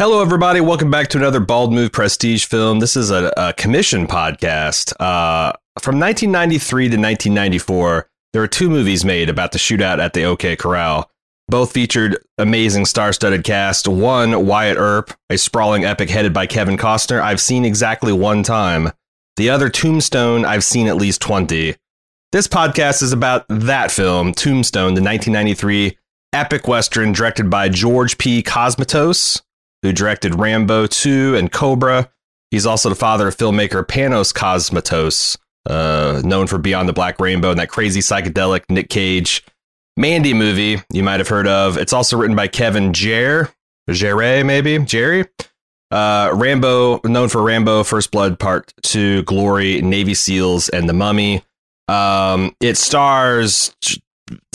Hello, everybody. Welcome back to another Bald Move Prestige film. This is a, a commission podcast. Uh, from 1993 to 1994, there were two movies made about the shootout at the OK Corral. Both featured amazing star studded cast. One, Wyatt Earp, a sprawling epic headed by Kevin Costner, I've seen exactly one time. The other, Tombstone, I've seen at least 20. This podcast is about that film, Tombstone, the 1993 epic western directed by George P. Cosmatos who directed Rambo 2 and Cobra. He's also the father of filmmaker Panos Cosmatos, uh, known for Beyond the Black Rainbow and that crazy psychedelic Nick Cage Mandy movie you might have heard of. It's also written by Kevin Jer, Jerry maybe, Jerry. Uh, Rambo, known for Rambo First Blood Part 2, Glory, Navy SEALs, and The Mummy. Um, it stars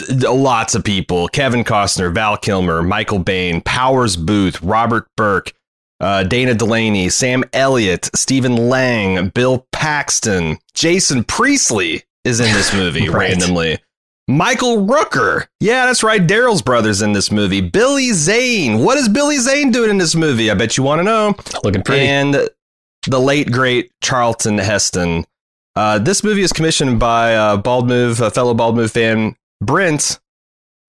lots of people Kevin Costner, Val Kilmer, Michael Biehn, Powers Boothe, Robert Burke, uh, Dana Delany, Sam Elliott, Stephen Lang, Bill Paxton, Jason Priestley is in this movie right. randomly. Michael Rooker. Yeah, that's right. Daryl's brother's in this movie. Billy Zane. What is Billy Zane doing in this movie? I bet you want to know. Looking pretty. And the late, great Charlton Heston. Uh, this movie is commissioned by uh, Bald Move, a fellow Bald Move fan, Brent,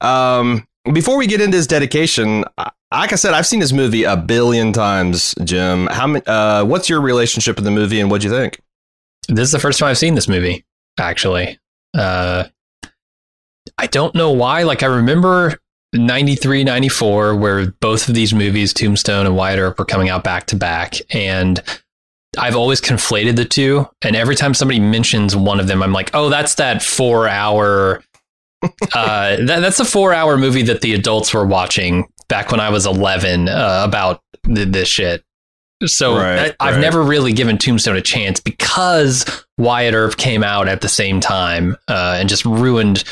um, before we get into his dedication, like I said, I've seen this movie a billion times, Jim. How many, uh, what's your relationship with the movie and what do you think? This is the first time I've seen this movie, actually. Uh, I don't know why. Like, I remember 93, 94, where both of these movies, Tombstone and Wyatt Earp, were coming out back to back. And I've always conflated the two. And every time somebody mentions one of them, I'm like, oh, that's that four hour uh, that, that's a four hour movie that the adults were watching back when I was 11 uh, about th- this shit. So right, I, have right. never really given Tombstone a chance because Wyatt Earp came out at the same time uh, and just ruined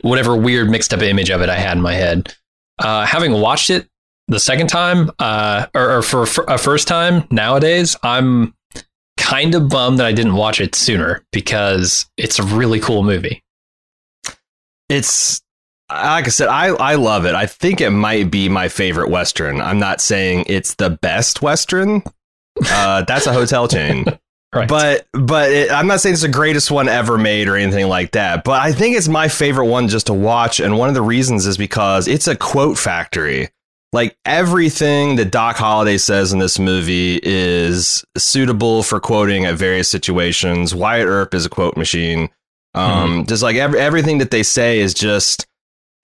whatever weird mixed up image of it I had in my head. Uh, having watched it the second time, uh, or, or for, for, a first time nowadays, I'm kind of bummed that I didn't watch it sooner because it's a really cool movie it's like I said, I, I love it. I think it might be my favorite Western. I'm not saying it's the best Western. Uh, that's a hotel chain. right. But but it, I'm not saying it's the greatest one ever made or anything like that. But I think it's my favorite one just to watch. And one of the reasons is because it's a quote factory. Like everything that Doc Holliday says in this movie is suitable for quoting at various situations. Wyatt Earp is a quote machine. Um, mm-hmm. just like every, everything that they say is just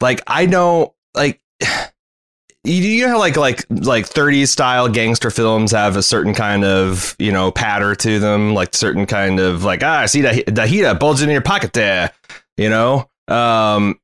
like I know like you, you know like like like 30s style gangster films have a certain kind of you know patter to them like certain kind of like ah I see the the heat bulging in your pocket there you know um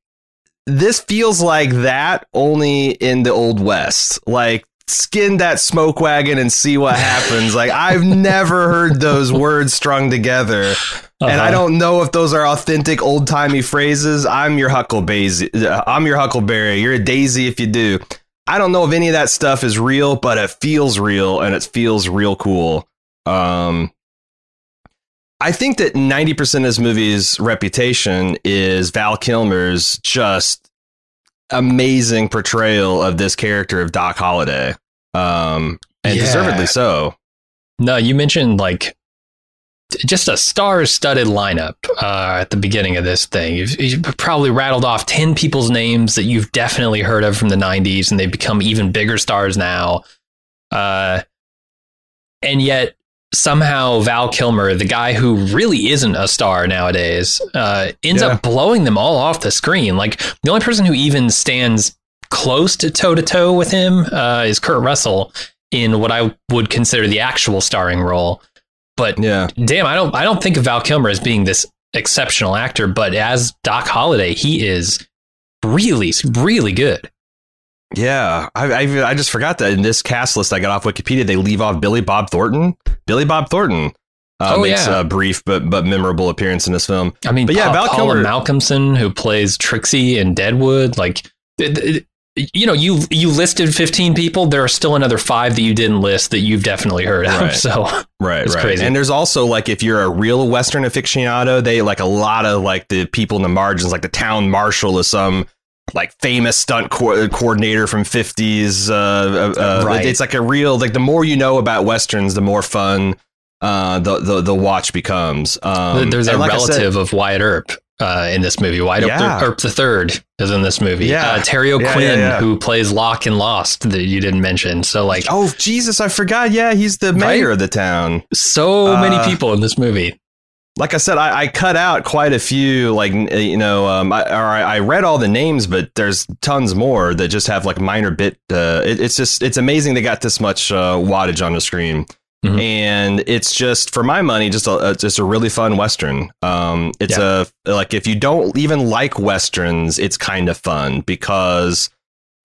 this feels like that only in the old west like skin that smoke wagon and see what happens like I've never heard those words strung together uh-huh. And I uh-huh. don't know if those are authentic old timey phrases. I'm your huckleberry. I'm your huckleberry. You're a daisy if you do. I don't know if any of that stuff is real, but it feels real and it feels real cool. Um, I think that 90% of this movie's reputation is Val Kilmer's just amazing portrayal of this character of Doc Holliday. Um, and yeah. deservedly so. No, you mentioned like just a star-studded lineup uh, at the beginning of this thing. You've, you've, probably rattled off ten people's names that you've definitely heard of from the '90s, and they've become even bigger stars now. Uh, and yet, somehow, Val Kilmer, the guy who really isn't a star nowadays, uh, ends yeah. up blowing them all off the screen. Like the only person who even stands close to toe to toe with him uh, is Kurt Russell in what I would consider the actual starring role. But yeah, damn, I don't I don't think of Val Kilmer as being this exceptional actor, but as Doc Holliday, he is really really good. Yeah, I, I, I just forgot that in this cast list I got off Wikipedia, they leave off Billy Bob Thornton. Billy Bob Thornton uh, oh, makes yeah. a brief but but memorable appearance in this film. I mean, but yeah, pa- Val Paula Kilmer, Malcomson, who plays Trixie in Deadwood, like you know, you you listed 15 people. There are still another five that you didn't list that you've definitely heard of. Right. So right, right. Crazy. And there's also like if you're a real Western aficionado, they like a lot of like the people in the margins, like the town marshal is some like famous stunt co- coordinator from 50s uh, uh, uh, Right. it's like a real like the more you know about westerns the more fun uh, the, the the watch becomes um, There's a like I said- relative of Wyatt Earp uh, in this movie. Wyatt Yeah. Earp, the third is in this movie. Yeah. Uh, Terry O'Quinn, yeah, yeah. who plays Locke in Lost, that you didn't mention. So like, oh jesus i forgot yeah he's the mayor Right? of the town so Uh, many people in this movie. like I said, I, I cut out quite a few. Like you know, um, I, or I I read all the names, but there's tons more that just have like minor bit. Uh, it, it's just it's amazing they got this much uh, wattage on the screen, Mhm. and it's just for my money, just a, just a really fun western. Um, it's a like if you don't even like westerns, it's kind of fun because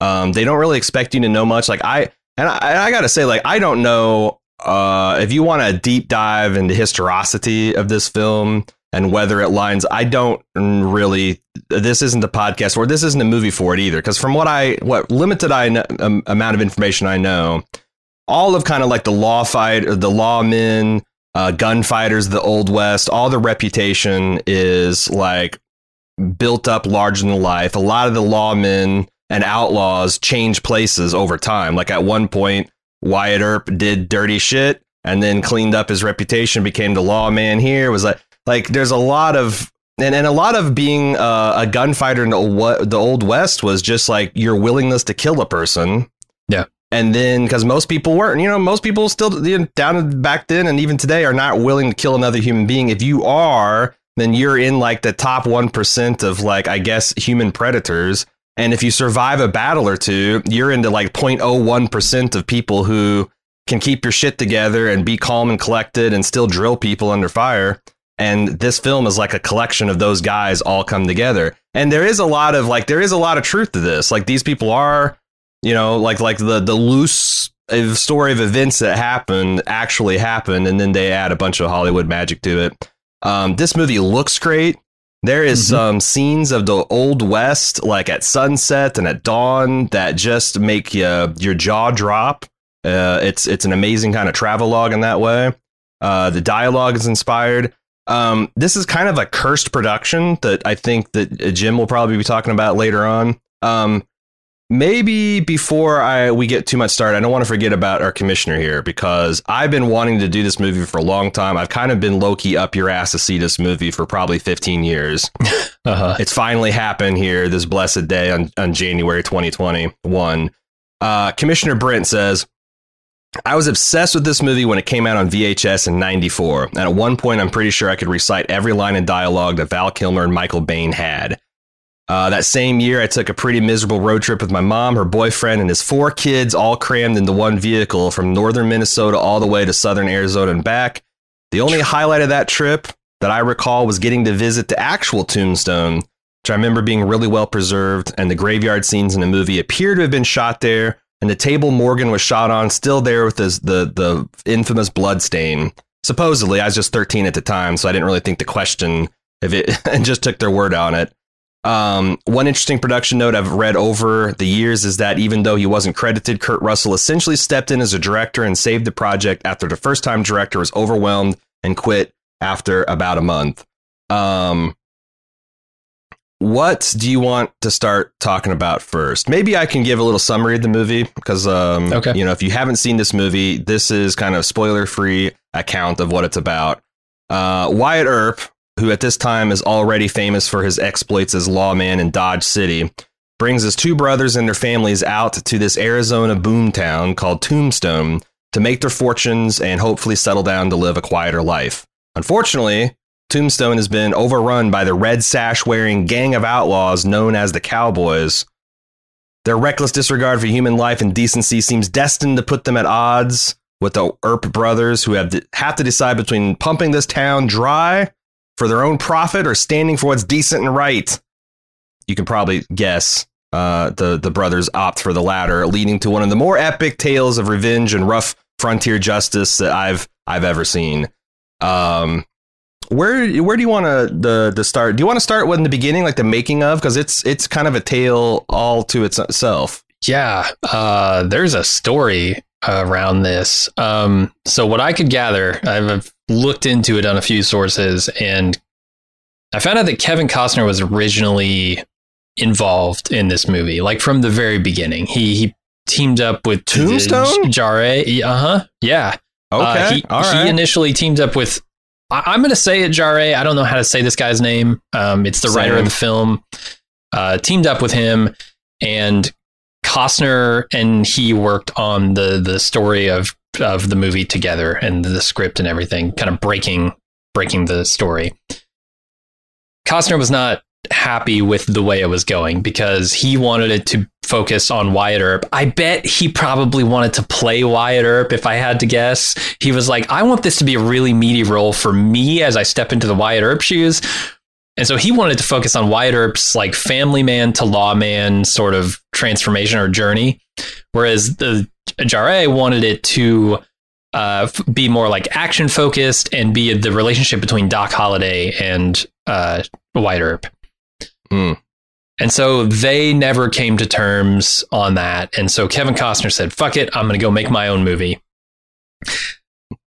um, they don't really expect you to know much. Like I and I, I got to say, like I don't know uh, if you want a deep dive into historicity of this film and whether it lines. I don't really. This isn't a podcast or this isn't a movie for it either. Because from what I what limited I um, amount of information I know, all of kind of like the law fight, the lawmen, uh, gunfighters, the old west, all the reputation is like built up larger than life. A lot of the lawmen and outlaws change places over time. Like at one point, Wyatt Earp did dirty shit and then cleaned up his reputation, became the lawman here. Was like, like there's a lot of and, and a lot of being uh, a gunfighter in the, the old west was just like your willingness to kill a person. Yeah. And then because most people weren't, you know, most people still you know, down back then and even today are not willing to kill another human being. If you are, then you're in like the top 1% of like, I guess, human predators. And if you survive a battle or two, you're into like 0.01% of people who can keep your shit together and be calm and collected and still drill people under fire. And this film is like a collection of those guys all come together. And there is a lot of like there is a lot of truth to this. Like these people are, you know, like like the the loose story of events that happened actually happened, and then they add a bunch of Hollywood magic to it. Um, this movie looks great. There is Mhm. some scenes of the old west, like at sunset and at dawn, that just make you, your jaw drop. Uh, it's it's an amazing kind of travelogue in that way. Uh, the dialogue is inspired. Um, this is kind of a cursed production that I think that Jim will probably be talking about later on. Um, maybe before I we get too much started, I don't want to forget about our commissioner here because I've been wanting to do this movie for a long time. I've kind of been low key up your ass to see this movie for probably 15 years. Uh-huh. It's finally happened here this blessed day on, on January 2021. Uh, Commissioner Brent says, I was obsessed with this movie when it came out on VHS in 94. And at one point, I'm pretty sure I could recite every line of dialogue that Val Kilmer and Michael Biehn had. Uh, that same year, I took a pretty miserable road trip with my mom, her boyfriend, and his four kids, all crammed into one vehicle from northern Minnesota all the way to southern Arizona and back. The only highlight of that trip that I recall was getting to visit the actual tombstone, which I remember being really well preserved, and the graveyard scenes in the movie appear to have been shot there, and the table Morgan was shot on still there with his, the the infamous blood stain. Supposedly, I was just 13 at the time, so I didn't really think to question if it, and just took their word on it. Um, one interesting production note I've read over the years is that even though he wasn't credited, Kurt Russell essentially stepped in as a director and saved the project after the first time director was overwhelmed and quit after about a month. Um, what do you want to start talking about first? Maybe I can give a little summary of the movie because, um, Okay. you know, if you haven't seen this movie, this is kind of spoiler free account of what it's about. Uh, Wyatt Earp, who at this time is already famous for his exploits as lawman in Dodge City, brings his two brothers and their families out to this Arizona boomtown called Tombstone to make their fortunes and hopefully settle down to live a quieter life. Unfortunately, Tombstone has been overrun by the red sash wearing gang of outlaws known as the Cowboys. Their reckless disregard for human life and decency seems destined to put them at odds with the Earp brothers, who have, have to decide between pumping this town dry for their own profit or standing for what's decent and right. You can probably guess uh, the the brothers opt for the latter, leading to one of the more epic tales of revenge and rough frontier justice that I've I've ever seen. Um, where where do you want to the the start? Do you want to start with in the beginning, like the making of, because it's it's kind of a tale all to itself. Yeah, uh, there's a story around this. Um, so what I could gather, I've looked into it on a few sources, and I found out that Kevin Costner was originally involved in this movie, like from the very beginning. He he teamed up with Tombstone? Jarre. Uh huh. Yeah. Okay, Uh, he, all he initially teamed up with. I, I'm going to say it, Jarre. I don't know how to say this guy's name. Um, it's the writer of the film. Uh, teamed up with him, and Costner and he worked on the the story of of the movie together and the script and everything, kind of breaking breaking the story. Costner was not happy with the way it was going because he wanted it to focus on Wyatt Earp. I bet he probably wanted to play Wyatt Earp if I had to guess. He was like, I want this to be a really meaty role for me as I step into the Wyatt Earp shoes. And so he wanted to focus on Wyatt Earp's like family man to lawman sort of transformation or journey, whereas the Jarre wanted it to uh, f- be more like action focused and be the relationship between Doc Holliday and uh, Wyatt Earp. Hmm. And so they never came to terms on that. And so Kevin Costner said, "Fuck it, I'm going to go make my own movie."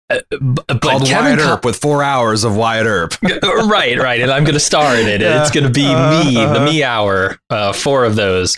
Uh, but Called Kevin Wyatt Co- Earp with four hours of Wyatt Earp. right, right. And I'm going to star in it. Yeah. It's going to be Uh, me, the uh-huh. me hour, uh, four of those.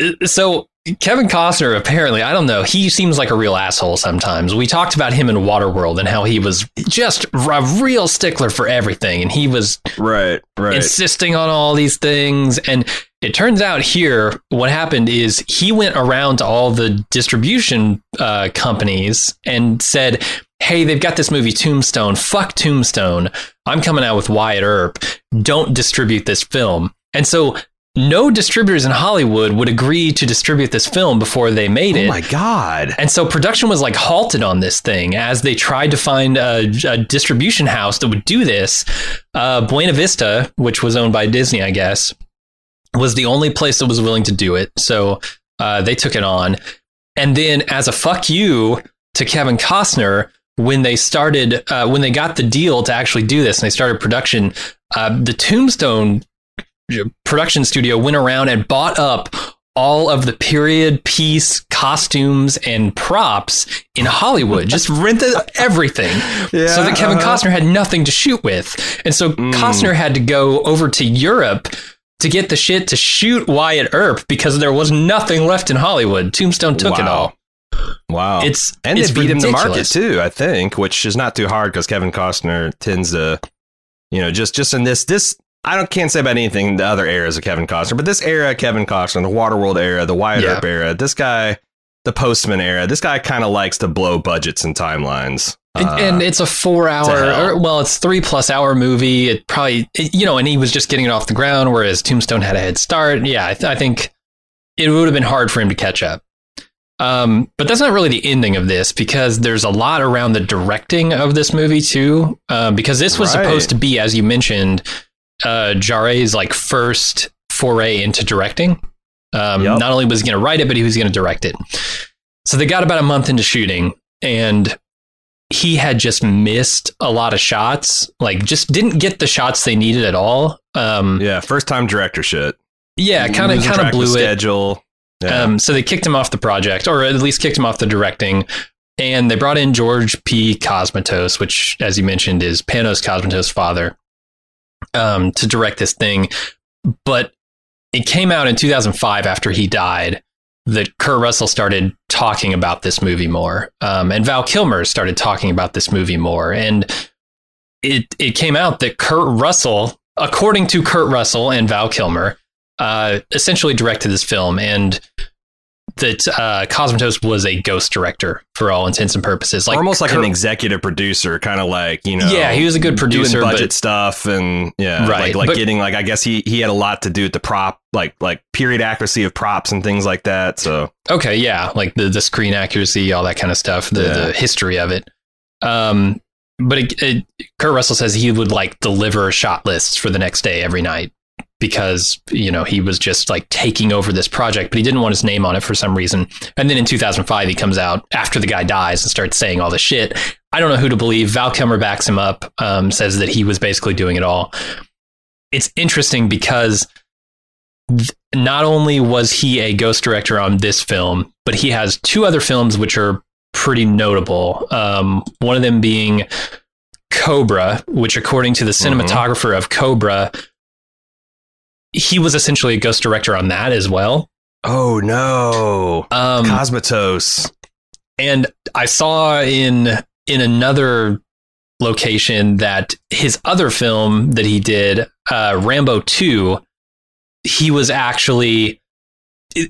Uh, So Kevin Costner, apparently, I don't know, he seems like a real asshole sometimes. We talked about him in Waterworld and how he was just a real stickler for everything. And he was right, right. insisting on all these things. And it turns out here, what happened is he went around to all the distribution uh, companies and said, Hey, they've got this movie Tombstone. Fuck Tombstone. I'm coming out with Wyatt Earp. Don't distribute this film. And so no distributors in Hollywood would agree to distribute this film before they made it. oh my god. And so production was like halted on this thing as they tried to find a, a distribution house that would do this. Uh, Buena Vista, which was owned by Disney, I guess, was the only place that was willing to do it. So uh, they took it on. And then, as a fuck you to Kevin Costner, when they started, uh, when they got the deal to actually do this and they started production, uh, the Tombstone production studio went around and bought up all of the period piece costumes and props in Hollywood. Just rented everything. Yeah, so that Kevin uh-huh. Costner had nothing to shoot with. And so Mm. Costner had to go over to Europe to get the shit to shoot Wyatt Earp because there was nothing left in Hollywood. Tombstone took it all. Wow. It's and it's they beat him to market too, I think, which is not too hard because Kevin Costner tends to, you know, just just in this this I don't can't say about anything in the other eras of Kevin Costner, but this era, of Kevin Costner, the Waterworld era, the Wyatt Yeah. Earp era, this guy, the Postman era, this guy kind of likes to blow budgets and timelines. And, Uh, and it's a four hour, or, well, it's three plus hour movie. It probably, it- you know, and he was just getting it off the ground, whereas Tombstone had a head start. Yeah, I, th- I think it would have been hard for him to catch up. Um, but that's not really the ending of this because there's a lot around the directing of this movie too. Um, because this was Right. supposed to be, as you mentioned, uh, Jarre's like first foray into directing. Um, Yep. Not only was he going to write it, but he was going to direct it. So they got about a month into shooting, and he had just missed a lot of shots. Like, just didn't get the shots they needed at all. Um, yeah, first time director shit. yeah, kind of, kind of blew it. Schedule. Yeah. Um, so they kicked him off the project, or at least kicked him off the directing. And they brought in George P. Cosmatos, which, as you mentioned, is Panos Cosmatos' father, um, to direct this thing. But it came out in 2005 after he died that Kurt Russell started talking about this movie more. Um, and Val Kilmer started talking about this movie more. And it, it came out that Kurt Russell, according to Kurt Russell and Val Kilmer, uh, essentially directed this film, and that uh, Cosmatos was a ghost director for all intents and purposes. Like almost like an executive producer, kind of like you know. Yeah, he was a good producer, budget but- stuff, and yeah, Right, like like but- getting like I guess he he had a lot to do with the prop, like like period accuracy of props and things like that. So Okay, yeah, like the the screen accuracy, all that kind of stuff, the Yeah. the history of it. Um, but it, it, Kurt Russell says he would like deliver shot lists for the next day every night because you know he was just like taking over this project, but he didn't want his name on it for some reason. And then in 2005, he comes out after the guy dies and starts saying all this shit. I don't know who to believe. Val Kilmer backs him up, um, says that he was basically doing it all. It's interesting because th- not only was he a ghost director on this film, but he has two other films which are pretty notable. Um, one of them being Cobra, which, according to the Mhm. cinematographer of Cobra, he was essentially a ghost director on that as well. Oh no, Um, Cosmatos. and I saw in in another location that his other film that he did, uh, Rambo Two, he was actually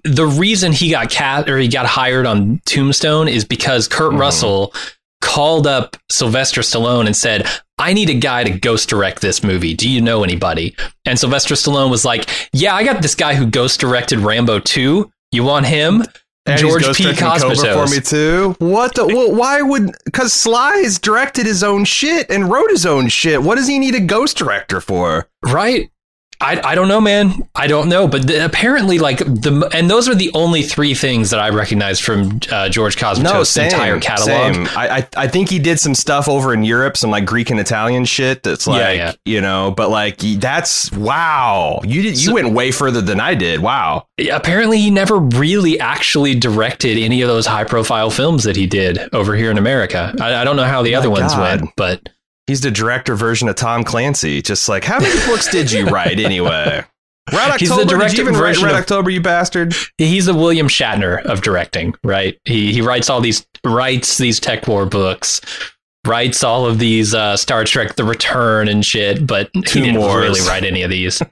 the reason he got cat or he got hired on Tombstone is because Kurt Mhm. Russell called up Sylvester Stallone and said, "I need a guy to ghost direct this movie. Do you know anybody?" And Sylvester Stallone was like, "Yeah, I got this guy who ghost directed Rambo 2. You want him?" And he's George ghost P. directing Cosmatos. for me too. What the? Well, why would? Because Sly's directed his own shit and wrote his own shit. What does he need a ghost director for? Right. I, I don't know, man. I don't know, but the, apparently, like the and those are the only three things that I recognize from uh, George Cosmatos' No, entire catalog. Same. I, I I think he did some stuff over in Europe, some like Greek and Italian shit. That's like yeah. you know, but like that's wow. You did you So- went way further than I did. Wow. Apparently, he never really actually directed any of those high-profile films that he did over here in America. I, I don't know how the My other ones God. went, but He's the director version of Tom Clancy. Just like how many books did you write anyway? Red He's the October. Did director you even write Red of- October? You bastard. he's the William Shatner of directing, right? He he writes all these writes these TekWar books, writes all of these uh, Star Trek: The Return and shit, but he didn't Wars. really write any of these.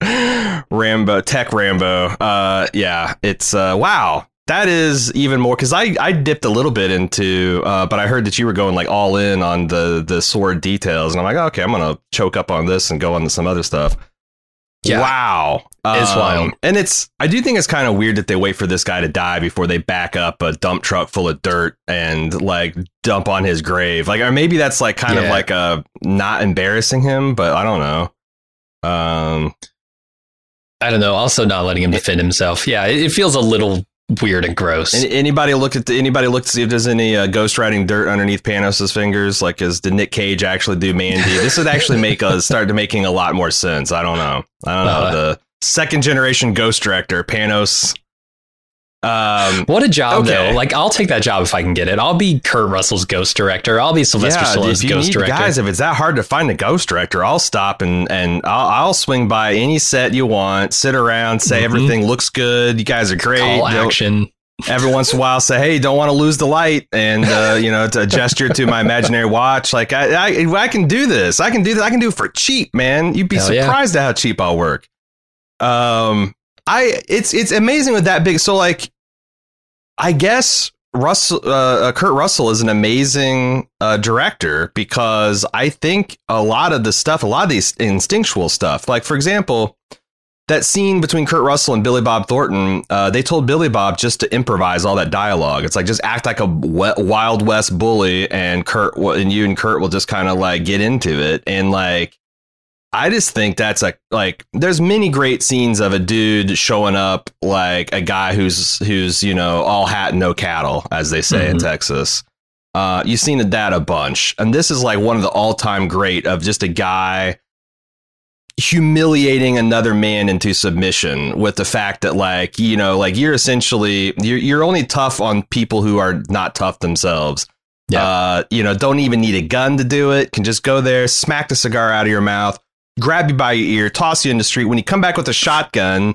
Rambo, Tech Rambo. Uh, yeah, it's uh, wow. That is even more because I I dipped a little bit into, uh, but I heard that you were going like all in on the the sword details, and I'm like, okay, I'm gonna choke up on this and go on to some other stuff. Yeah. Wow, It's Um, wild. and it's I do think it's kind of weird that they wait for this guy to die before they back up a dump truck full of dirt and like dump on his grave. Like, or maybe that's like kind of like a not embarrassing him, but I don't know. Um, I don't know. Also, not letting him defend himself. Yeah, it, it feels a little weird and gross. Any, anybody look at the, anybody look to see if there's any uh, ghostwriting dirt underneath Panos's fingers? Like, is did Nick Cage actually do Mandy? this would actually make us start to making a lot more sense. I don't know. I don't know. Uh, the second generation ghost director Panos. Um, what a job, Okay. though! Like, I'll take that job if I can get it. I'll be Kurt Russell's ghost director. I'll be Sylvester yeah, Stallone's ghost director. guys, if it's that hard to find a ghost director, I'll stop and and I'll, I'll swing by any set you want, sit around, say Mhm. everything looks good. You guys are great. Call action. every once in a while say, "Hey, don't want to lose the light," and uh, you know, to gesture to my imaginary watch, like I, I, I can do this. I can do this. I can do it for cheap, man. You'd be Hell yeah. surprised at how cheap I'll work. Um, I it's it's amazing with that big. So like, I guess Russell, uh, uh, Kurt Russell is an amazing uh, director because I think a lot of the stuff, a lot of these instinctual stuff, like for example, that scene between Kurt Russell and Billy Bob Thornton, uh, they told Billy Bob just to improvise all that dialogue. It's like just act like a Wild West bully, and Kurt and you and Kurt will just kind of like get into it. And like, I just think that's like like there's many great scenes of a dude showing up like a guy who's who's you know all hat and no cattle, as they say in Mhm. Texas. Uh, you've seen that a bunch, and this is like one of the all time great of just a guy humiliating another man into submission with the fact that like you know like you're essentially you're you're only tough on people who are not tough themselves Yeah. uh you know don't even need a gun to do it can just go there smack the cigar out of your mouth grab you by your ear toss you in the street when you come back with a shotgun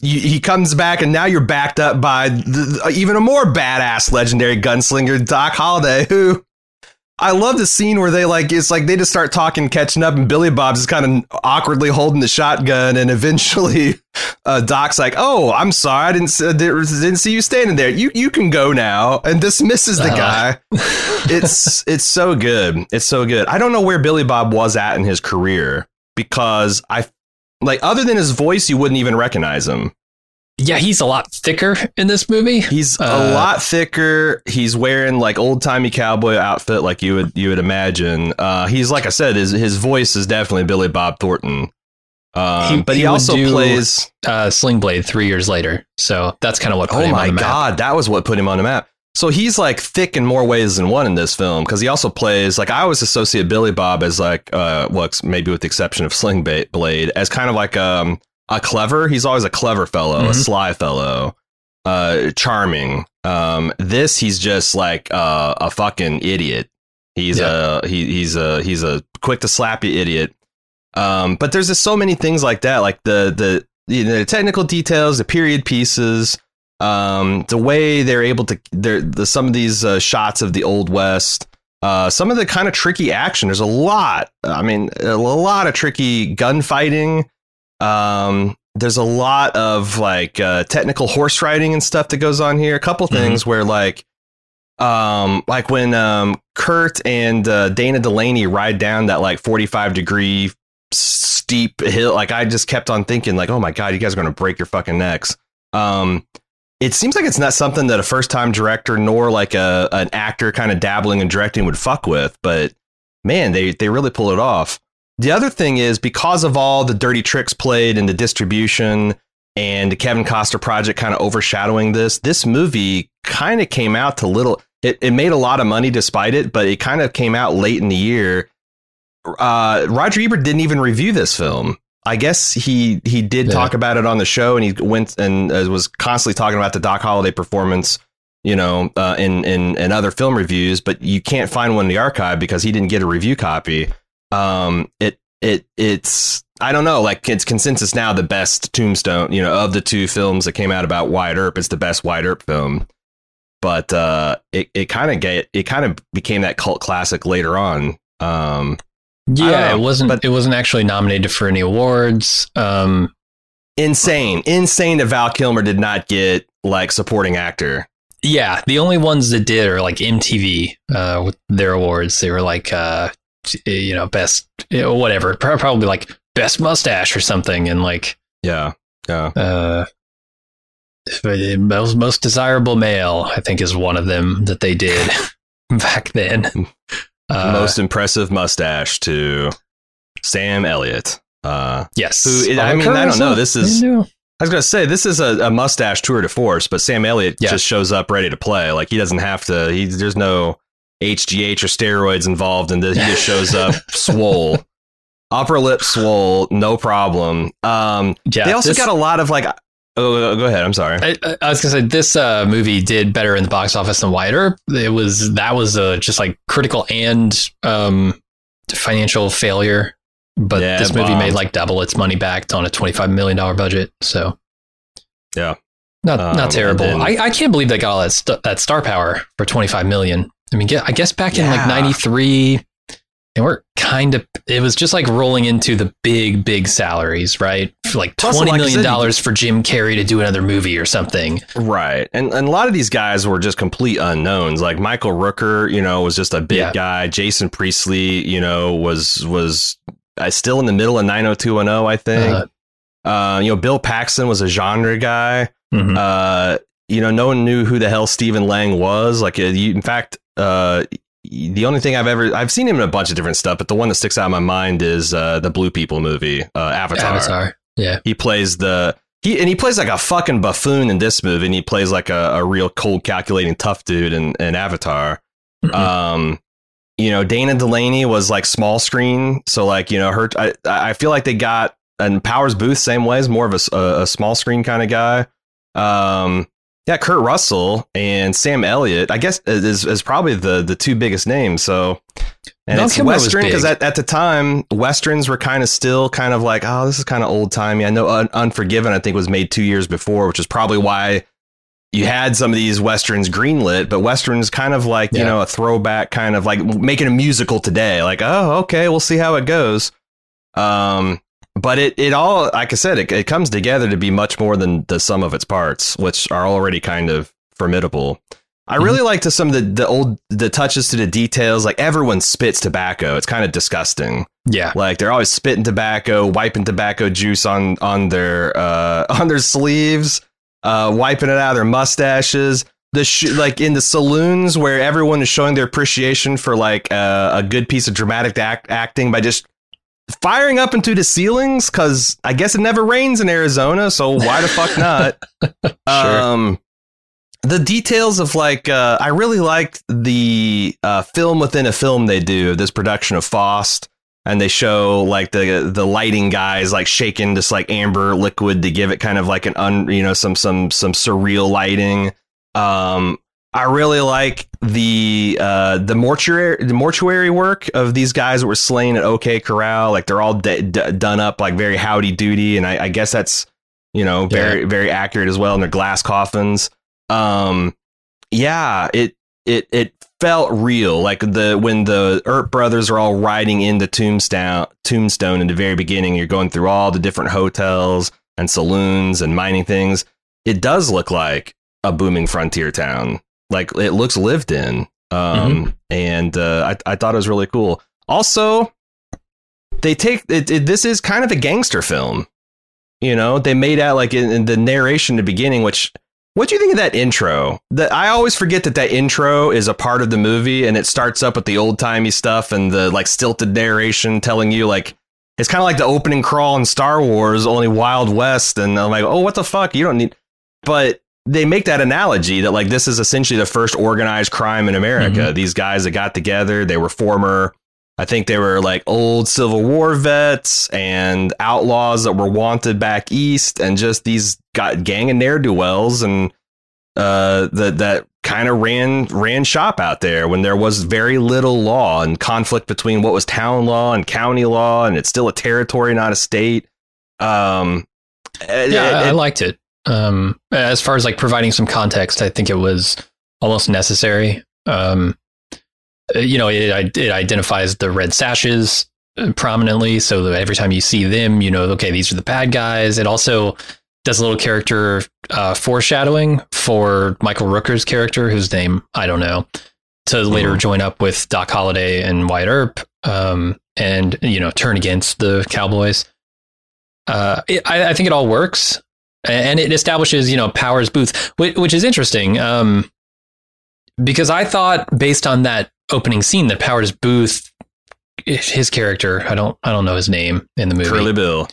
you, he comes back and now you're backed up by the, even a more badass legendary gunslinger doc holliday who I love the scene where they like it's like they just start talking, catching up, and Billy Bob's is kind of awkwardly holding the shotgun, and eventually, uh, Doc's like, "Oh, I'm sorry, I didn't uh, didn't see you standing there. You you can go now," and dismisses the Uh-huh. guy. it's it's so good. It's so good. I don't know where Billy Bob was at in his career because I like other than his voice, you wouldn't even recognize him. Yeah, he's a lot thicker in this movie. He's Uh, a lot thicker. He's wearing like old timey cowboy outfit, like you would you would imagine. Uh, he's like I said, his his voice is definitely Billy Bob Thornton. Um, He- but he, he also do- plays. Uh, Sling Blade three years later, so that's kind of what Oh my on the map. god, that was what put him on the map. So he's like thick in more ways than one in this film because he also plays like I always associate Billy Bob as like uh, well, maybe with the exception of Sling Blade as kind of like um a clever. He's always a clever fellow, a Mhm. sly fellow, uh, charming. Um, this he's just like uh, a fucking idiot. He's Yeah. a he, he's a he's a quick to slap you idiot. Um, but there's just so many things like that, like the the you know, the technical details, the period pieces, um, the way they're able to, the some of these uh, shots of the old west, uh, some of the kind of tricky action. There's a lot. I mean, a lot of tricky gunfighting. Um, there's a lot of like uh, technical horse riding and stuff that goes on here. A couple Mm-hmm. things where like, um, like when um, Kurt and uh, Dana Delany ride down that like 45 degree steep hill. Like I just kept on thinking like, oh my god, you guys are going to break your fucking necks. Um, it seems like it's not something that a first time director nor like a an actor kind of dabbling in directing would fuck with, but man, they they really pull it off. The other thing is because of all the dirty tricks played in the distribution and the Kevin Costner project kind of overshadowing this, this movie kind of came out to little it, it made a lot of money despite it, but it kind of came out late in the year. Uh, Roger Ebert didn't even review this film. I guess he he did Yeah. talk about it on the show, and he went and uh, was constantly talking about the Doc Holliday performance, you know, uh, in in in other film reviews. But you can't find one in the archive because he didn't get a review copy. Um, it it it's I don't know, like it's consensus now the best Tombstone, you know, of the two films that came out about Wyatt Earp, it's the best Wyatt Earp film. But uh, it it kind of get it kind of became that cult classic later on. Um, Yeah, it wasn't. but- it wasn't actually nominated for any awards. Um, insane, insane that Val Kilmer did not get like supporting actor. yeah, the only ones that did are like MTV uh, with their awards. They were like, uh, you know, best, know, whatever, probably like best mustache or something, and like Yeah, yeah. uh, most most desirable male. I think is one of them that they did back then. Uh, Most impressive mustache to Sam Elliott. Uh, yes. who- I mean, I don't know. This is- I was gonna say this is a, a mustache tour de force, but Sam Elliott Yeah. just shows up ready to play. Like he doesn't have to. He there's no HGH or steroids involved in this. He just shows up swole, upper lip swole, no problem. Um, Yeah, they also this- got a lot of like. Oh, go ahead. I'm sorry. I, I was gonna say this uh, movie did better in the box office than wider. It was that was a just like critical and um, financial failure, but yeah, this movie bombed. made like double its money back on a 25 million dollar budget. So, yeah, not um, not terrible. Then, I, I can't believe they got all that st- that star power for 25 million. I mean, I guess back in like '93, and we're kind of it was just like rolling into the big big salaries right? For like Plus, twenty million like dollars for jim carrey to do another movie or something. Right. And, and a lot of these guys were just complete unknowns. Like michael rooker you know was just a big yeah. guy. Jason priestley you know was was uh, still in the middle of 90210 i think. Uh, uh, you know bill paxton was a genre guy. Mm-hmm. Uh, you know no one knew who the hell stephen lang was. Like uh, you, in fact uh, the only thing I've ever I've seen him in a bunch of different stuff, but the one that sticks out in my mind is uh, the Blue People movie, uh, Avatar. Avatar. Yeah. He plays the he and he plays like a fucking buffoon in this movie, and he plays like a, a real cold, calculating, tough dude in, in Avatar. Mhm. Um, you know, Dana Delany was like small screen, so like you know her. I I feel like they got and Powers Boothe same way is more of a a small screen kind of guy. Um, yeah, Kurt Russell and Sam Elliott, I guess is is probably the the two biggest names. So. And Val it's Western because at, at the time, Westerns were kind of still kind of like, oh, this is kind of old timey. I know Un- Unforgiven, I think, was made two years before, which is probably why you had some of these Westerns greenlit, but Westerns kind of like, you know, a throwback kind of like making a musical today. Like, oh, okay, we'll see how it goes. Um, but it, it all, like I said, it, it comes together to be much more than the sum of its parts, which are already kind of formidable. I Mm-hmm. really like to some of the, the old the touches to the details. Like everyone spits tobacco. It's kind of disgusting. Yeah. Like they're always spitting tobacco, wiping tobacco juice on on their uh, on their sleeves, uh, wiping it out of their mustaches. The sh- like in the saloons where everyone is showing their appreciation for like uh, a good piece of dramatic act- acting by just firing up into the ceilings because I guess it never rains in Arizona, so why the fuck not? Um, the details of like uh, I really liked the uh, film within a film they do this production of Faust, and they show like the the lighting guys like shaking this like amber liquid to give it kind of like an un you know some some some surreal lighting. Um, I really like the uh, the mortuary the mortuary work of these guys that were slain at OK Corral. Like they're all d- d- done up like very howdy doody, and I, I guess that's you know very yeah. very accurate as well. And their glass coffins. Um, yeah, it it it felt real. Like the when the Earp brothers are all riding into Tombstone Tombstone in the very beginning, you're going through all the different hotels and saloons and mining things. It does look like a booming frontier town like it looks lived in. Um, mm-hmm. and uh, I, I thought it was really cool. Also, they take it, it, This is kind of a gangster film. You know, they made out like in, in the narration in the beginning, which what do you think of that intro? That I always forget that that intro is a part of the movie, and it starts up with the old timey stuff and the like stilted narration telling you like it's kind of like the opening crawl in Star Wars, only Wild West, and I'm like, oh, what the fuck? You don't need. But they make that analogy that like this is essentially the first organized crime in America. Mm-hmm. These guys that got together, they were former I think they were like old Civil War vets and outlaws that were wanted back east and just these got gang of ne'er do wells and uh that that kind of ran ran shop out there when there was very little law and conflict between what was town law and county law and it's still a territory not a state um yeah it, I liked it um, as far as like providing some context, I think it was almost necessary. Um, you know, it, it identifies the red sashes uh, prominently, so that every time you see them, you know, okay, these are the bad guys. It also does a little character uh, foreshadowing for Michael Rooker's character, whose name I don't know, to later mm-hmm. join up with Doc Holliday and Wyatt Earp, um, and you know, turn against the Cowboys. Uh, it, I, I, think it all works and it establishes you know Powers Boothe, which, is interesting um, because I thought based on that opening scene that Powers Boothe, his character, I don't I don't know his name in the movie, Curly Bill.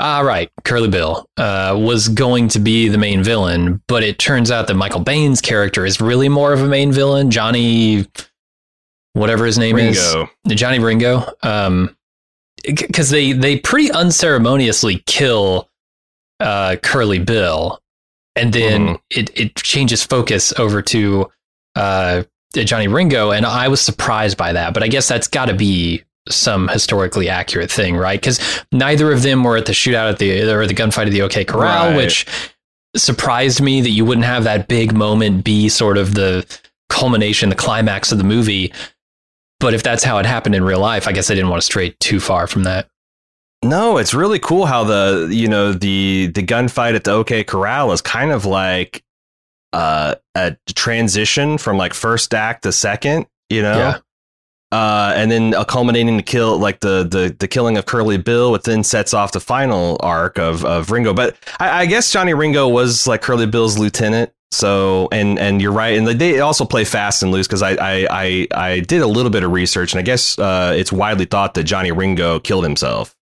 Ah, right, Curly Bill uh, was going to be the main villain, but it turns out that Michael Biehn's character is really more of a main villain, Johnny, whatever his name Ringo. is, Johnny Ringo. Um, because they they pretty unceremoniously kill uh, Curly Bill, and then mm-hmm. it it changes focus over to uh, Johnny Ringo, and I was surprised by that. But I guess that's got to be some historically accurate thing, right? Because neither of them were at the shootout at the or the gunfight at the OK Corral, right. which surprised me that you wouldn't have that big moment be sort of the culmination, the climax of the movie. But if that's how it happened in real life, I guess I didn't want to stray too far from that. No, it's really cool how the you know the the gunfight at the OK Corral is kind of like uh, a transition from like first act to second, you know. Yeah. Uh, and then a culminating to kill like the the the killing of Curly Bill, which then sets off the final arc of of Ringo. But I, I guess Johnny Ringo was like Curly Bill's lieutenant. So and and you're right, and they also play fast and loose because I, I I I did a little bit of research, and I guess uh, it's widely thought that Johnny Ringo killed himself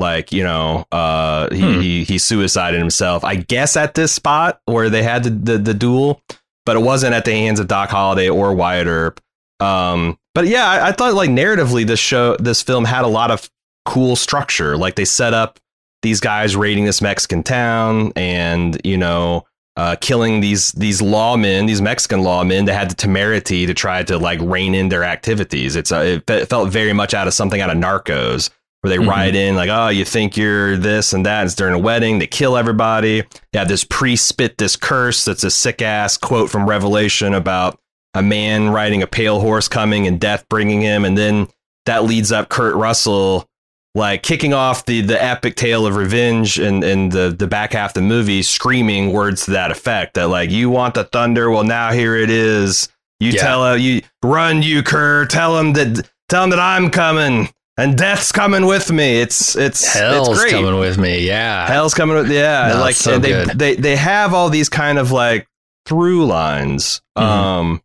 like you know uh he, hmm. he he suicided himself i guess at this spot where they had the, the, the duel but it wasn't at the hands of doc holliday or wyatt earp um but yeah I, I, thought like narratively this show this film had a lot of cool structure like they set up these guys raiding this mexican town and you know uh, killing these these lawmen, these Mexican lawmen that had the temerity to try to like rein in their activities. It's uh, it felt very much out of something out of Narcos, where they mm-hmm. ride in like, oh, you think you're this and that. It's during a wedding. They kill everybody. They have this priest spit this curse that's a sick ass quote from Revelation about a man riding a pale horse coming and death bringing him. And then that leads up Kurt Russell like kicking off the the epic tale of revenge and and the the back half of the movie screaming words to that effect that like you want the thunder well now here it is you yeah. tell him you run you Kurt tell him that tell him that I'm coming and death's coming with me. It's it's hell's it's great. coming with me. Yeah, hell's coming with yeah. No, like so they good. they they have all these kind of like through lines. Mm-hmm. Um,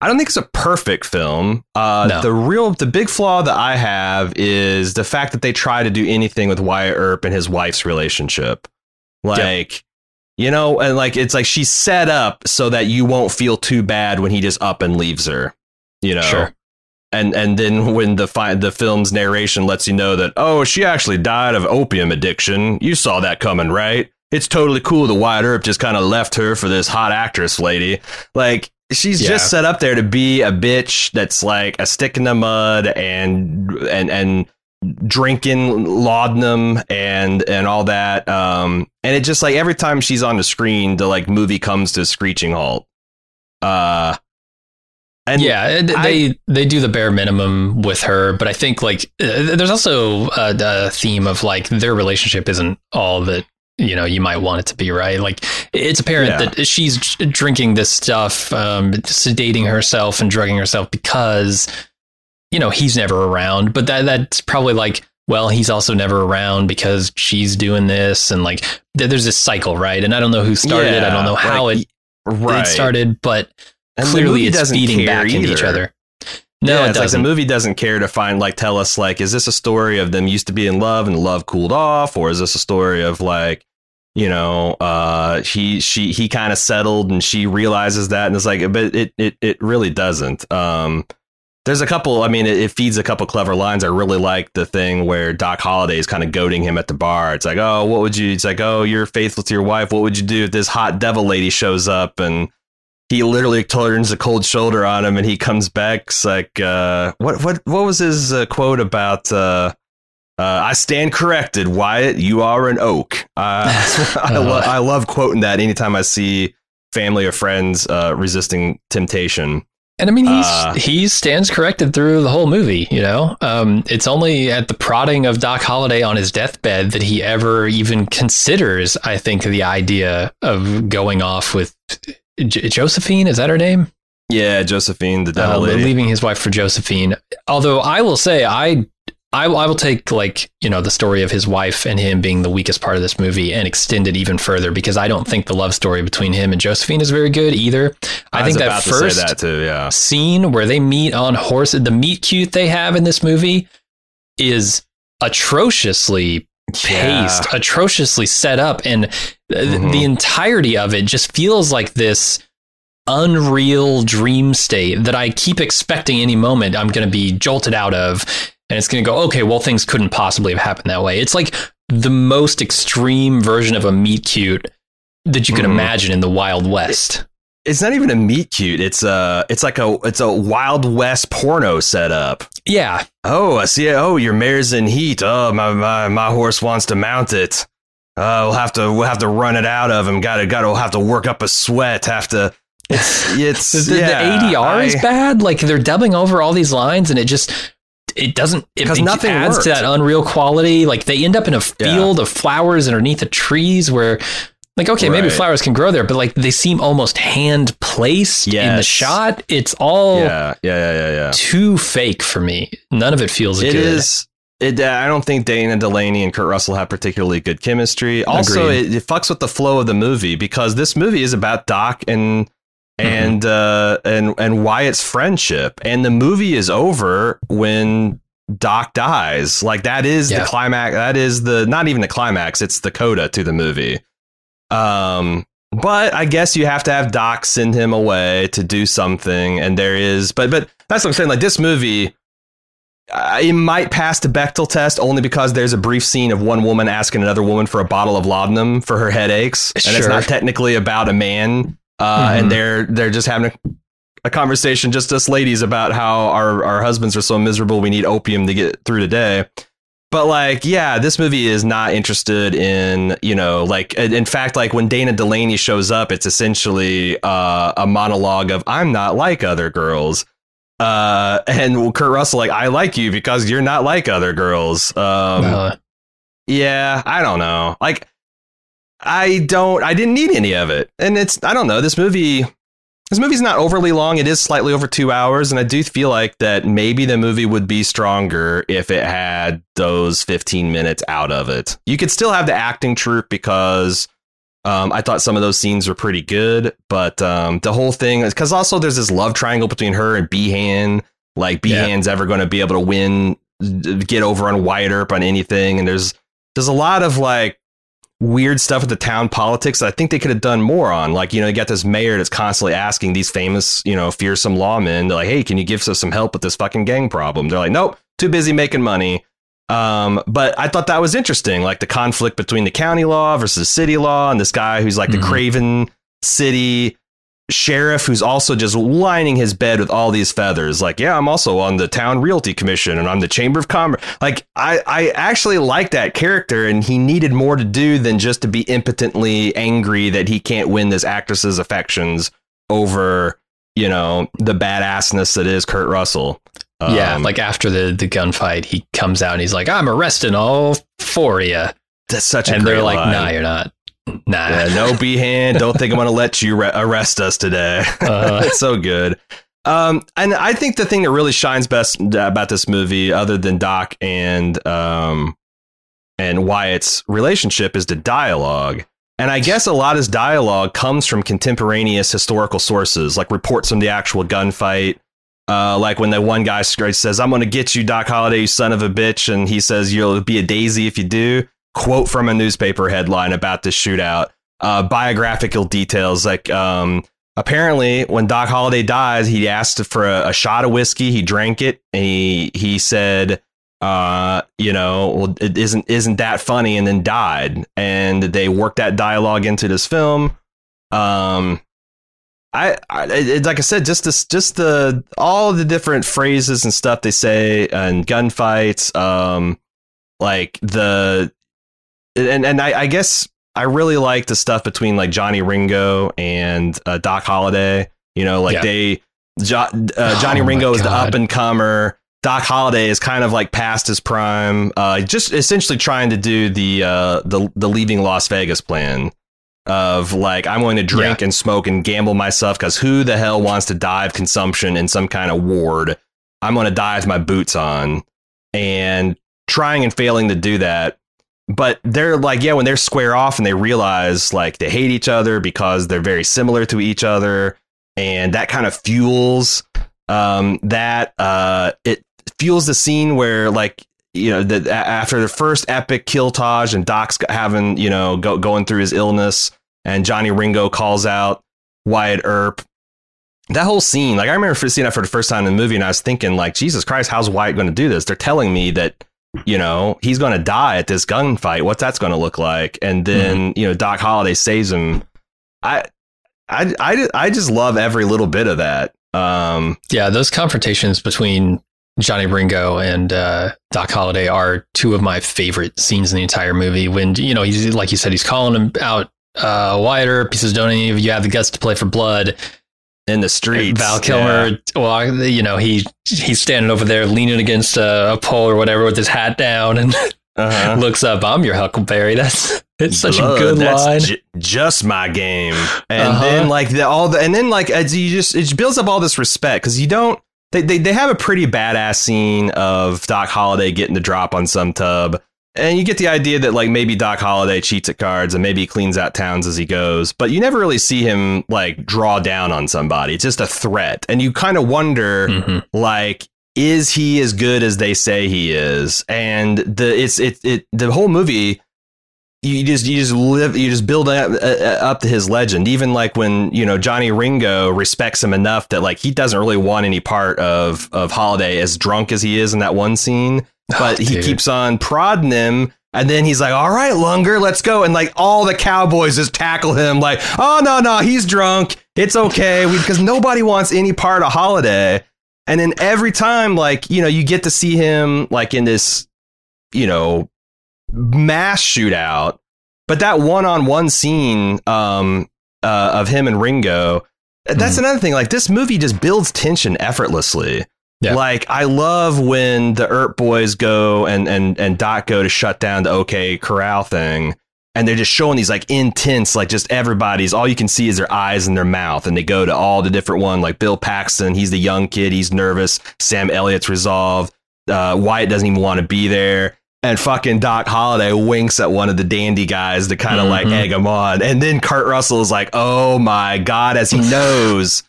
I don't think it's a perfect film. Uh, no. the real the big flaw that I have is the fact that they try to do anything with Wyatt Earp and his wife's relationship, like. Yep. You know, and like it's like she's set up so that you won't feel too bad when he just up and leaves her. You know, sure and and then when the fi- the film's narration lets you know that oh she actually died of opium addiction you saw that coming right it's totally cool the Wyatt Earp just kind of left her for this hot actress lady. Like she's Yeah. just set up there to be a bitch that's like a stick in the mud and and and drinking laudanum and and all that. Um, and it just like every time she's on the screen, the like movie comes to a screeching halt. Uh, and yeah, it- I- they they do the bare minimum with her, but I think like uh, there's also a, a theme of like their relationship isn't all that you know you might want it to be, right? Like it's apparent Yeah. that she's drinking this stuff, um, sedating herself and drugging herself because you know he's never around, but that that's probably like. Well, he's also never around because she's doing this, and like there's this cycle, right? And I don't know who started it. I don't know how like, it, right it started, but And clearly it's feeding back into each other. No, yeah, it it's doesn't. the movie doesn't care to find like tell us like is this a story of them used to be in love and love cooled off? Or is this a story of like you know uh he she he kind of settled and she realizes that and it's like but it it it really doesn't. Um there's a couple i mean it, it feeds a couple clever lines. I really like the thing where doc holliday is kind of goading him at the bar. It's like oh what would you it's like oh you're faithful to your wife. What would you do if this hot devil lady shows up? And he literally turns a cold shoulder on him and he comes back it's like uh what what what was his uh, quote about uh uh, I stand corrected, Wyatt. You are an oak. Uh, I, lo- I love quoting that anytime I see family or friends uh, resisting temptation. And I mean, he's Uh, he stands corrected through the whole movie. You know, um, it's only at the prodding of Doc Holliday on his deathbed that he ever even considers. I think the idea of going off with J- Josephine is that her name? Yeah, Josephine, the devil Uh, leaving his wife for Josephine. Although I will say, I, I, I will take like you know the story of his wife and him being the weakest part of this movie and extend it even further because I don't think the love story between him and Josephine is very good either. I, I think that to first that too. Yeah, scene where they meet on horse, the meet cute they have in this movie is atrociously paced, atrociously set up, and Mhm. the entirety of it just feels like this unreal dream state that I keep expecting any moment I'm going to be jolted out of, and it's going to go, okay, well, things couldn't possibly have happened that way. It's like the most extreme version of a meet cute that you can Mhm. imagine in the Wild West. it's not even a meet cute. It's a it's like a it's a Wild West porno setup. Yeah, Oh, I see. Oh, your mare's in heat. Oh, my my, my horse wants to mount it. Uh, we'll have to we'll have to run it out of him. Got to got to have to work up a sweat. Have to. It's it's the, the, yeah, the ADR is bad. Like they're dubbing over all these lines, and it just it doesn't. It, 'Cause it nothing adds to that unreal quality. Like they end up in a Yeah. field of flowers underneath the trees where. Like okay, maybe flowers can grow there, but like they seem almost hand placed in the shot. It's all Yeah, yeah, yeah, yeah, yeah. too fake for me. None of it feels It good. is. It, uh, I don't think Dana Delany and Kurt Russell have particularly good chemistry. Also, it, it fucks with the flow of the movie because this movie is about Doc and. And uh, and and Wyatt's friendship, and the movie is over when Doc dies. Like that is Yeah. the climax. That is the not even the climax. It's the coda to the movie. Um, but I guess you have to have Doc send him away to do something, and there is. But but that's what I'm saying. Like this movie uh, it might pass the Bechdel test only because there's a brief scene of one woman asking another woman for a bottle of laudanum for her headaches, and it's not technically about a man. Uh, Mhm. And they're they're just having a, a conversation, just us ladies, about how our our husbands are so miserable. We need opium to get through the day. But like, yeah, this movie is not interested in you know like in fact like when Dana Delany shows up, it's essentially uh, a monologue of I'm not like other girls. Uh, and Kurt Russell, like, I like you because you're not like other girls. Um, yeah, I don't know. Like, I don't, I didn't need any of it. And it's, I don't know, this movie, this movie's not overly long. It is slightly over two hours. And I do feel like that maybe the movie would be stronger if it had those 15 minutes out of it. You could still have the acting troupe because um, I thought some of those scenes were pretty good, but um, the whole thing is because also there's this love triangle between her and Behan. Like Yeah. Behan's ever going to be able to win, get over on Wyatt Earp on anything, and there's there's a lot of like weird stuff with the town politics that I think they could have done more on. Like you know, you got this mayor that's constantly asking these famous you know fearsome lawmen, they're like, hey, can you give us some help with this fucking gang problem? They're like, nope, too busy making money. Um, but I thought that was interesting, like the conflict between the county law versus city law, and this guy who's like Mhm. the Craven City sheriff who's also just lining his bed with all these feathers. Like, yeah, I'm also on the town realty commission and I'm the chamber of commerce. Like, I, I actually like that character and he needed more to do than just to be impotently angry that he can't win this actress's affections over, you know, the badassness that is Kurt Russell. yeah, Um, like after the the gunfight, he comes out and he's like, "I'm arresting all four of you," that's such a and they're like, line. "Nah, you're not. Nah, Yeah, no behan. Don't think I'm going to let you re- arrest us today. Uh, it's so good. Um, and I think the thing that really shines best about this movie, other than Doc and um, and Wyatt's relationship, is the dialogue. And I guess a lot of his dialogue comes from contemporaneous historical sources, like reports from the actual gunfight. Uh, like when the one guy says, "I'm going to get you, Doc Holliday, you son of a bitch," and he says, "You'll be a daisy if you do." Quote from a newspaper headline about this shootout. Uh, biographical details like um, apparently when Doc Holliday dies, he asked for a, a shot of whiskey. He drank it, and he he said, uh, you know, well, it isn't isn't that funny, and then died. And they worked that dialogue into this film. Um, I, I it, like I said, just this, just the all the different phrases and stuff they say and gunfights. Um, like the and and I, I guess I really like the stuff between like Johnny Ringo and uh, Doc Holliday. You know, like Yeah. they jo- uh, Johnny Oh Ringo is the up and comer. Doc Holliday is kind of like past his prime, uh, just essentially trying to do the uh, the the leaving Las Vegas plan of like I'm going to drink and smoke and gamble myself because who the hell wants to die of consumption in some kind of ward? I'm going to die with my boots on and trying and failing to do that. But they're like, yeah, when they're square off and they realize like they hate each other because they're very similar to each other, and that kind of fuels um, that. Uh, it fuels the scene where like you know that after the first epic killtage and Doc's having you know go, going through his illness, and Johnny Ringo calls out Wyatt Earp. That whole scene, like I remember seeing that for the first time in the movie, and I was thinking, like, Jesus Christ, how's Wyatt going to do this? They're telling me that you know, he's going to die at this gunfight. What's that's going to look like? And then, you know, Doc Holliday saves him. I, I, I, I just love every little bit of that. Um, yeah, those confrontations between Johnny Ringo and uh, Doc Holliday are two of my favorite scenes in the entire movie. When you know he's like you said, he's calling him out. Uh, he says, "Don't any of you have the guts to play for blood?" In the streets, Val Kilmer, yeah. well, you know, he he's standing over there leaning against a, a pole or whatever with his hat down and Uh-huh. looks up. I'm your Huckleberry. That's it's such Blood, a good that's line. ju- just my game. And Uh-huh. then like the, all the, and then like as you just it builds up all this respect because you don't. They, they they have a pretty badass scene of Doc Holliday getting the drop on some tub. And you get the idea that like maybe Doc Holliday cheats at cards and maybe he cleans out towns as he goes, but you never really see him like draw down on somebody. It's just a threat. And you kind of wonder Mhm. like is he as good as they say he is? And the it's it it the whole movie you just you just live you just build up, uh, up to his legend even like when you know Johnny Ringo respects him enough that like he doesn't really want any part of of Holliday as drunk as he is in that one scene but Oh, he keeps on prodding him and then he's like all right Lunger let's go. And like all the cowboys just tackle him like oh no no he's drunk. It's okay. Because nobody wants any part of Holliday. And then every time like you know you get to see him like in this you know mass shootout but that one-on-one scene um, uh, of him and ringo that's Mhm. another thing like this movie just builds tension effortlessly Yeah. like i love when the earp boys go and and and doc go to shut down the okay corral thing and they're just showing these like intense like just everybody's all you can see is their eyes and their mouth and they go to all the different one like bill paxton he's the young kid he's nervous sam elliott's resolved uh, wyatt doesn't even want to be there and fucking Doc Holliday winks at one of the dandy guys to kind of like Mhm. egg him on. And then Kurt Russell is like, oh my God, as he knows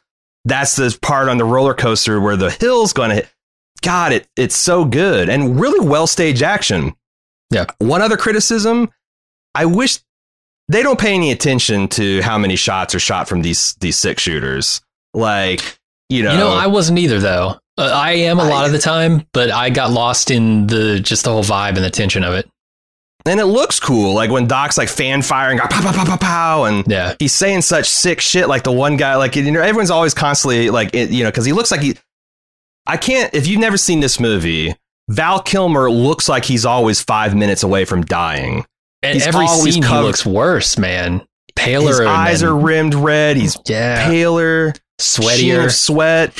that's the part on the roller coaster where the hill's going to hit. God, it, it's so good and really well staged action. Yeah. One other criticism I wish they don't pay any attention to how many shots are shot from these, these six shooters. Like, you know, You know, I wasn't either though. Uh, I am a lot of the time, but I got lost in the just the whole vibe and the tension of it. And it looks cool, like when Doc's like fan firing, pow pow pow pow pow, and Yeah. he's saying such sick shit. Like the one guy, like you know, everyone's always constantly like, it, you know, because he looks like he. I can't. If you've never seen this movie, Val Kilmer looks like he's always five minutes away from dying. And He's every scene he looks worse, man. Paler. His eyes then- are rimmed red. He's yeah, paler, sweatier. sweat,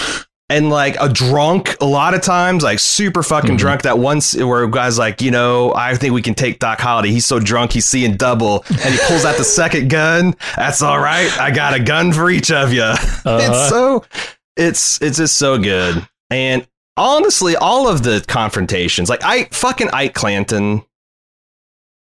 and like a drunk. A lot of times, like super fucking Mhm. drunk. That once where a guy's like, you know, I think we can take Doc Holliday. He's so drunk, he's seeing double, and he pulls out the second gun. That's all right. I got a gun for each of you. Uh-huh. It's so, it's it's just so good. And honestly, all of the confrontations, like I fucking Ike Clanton,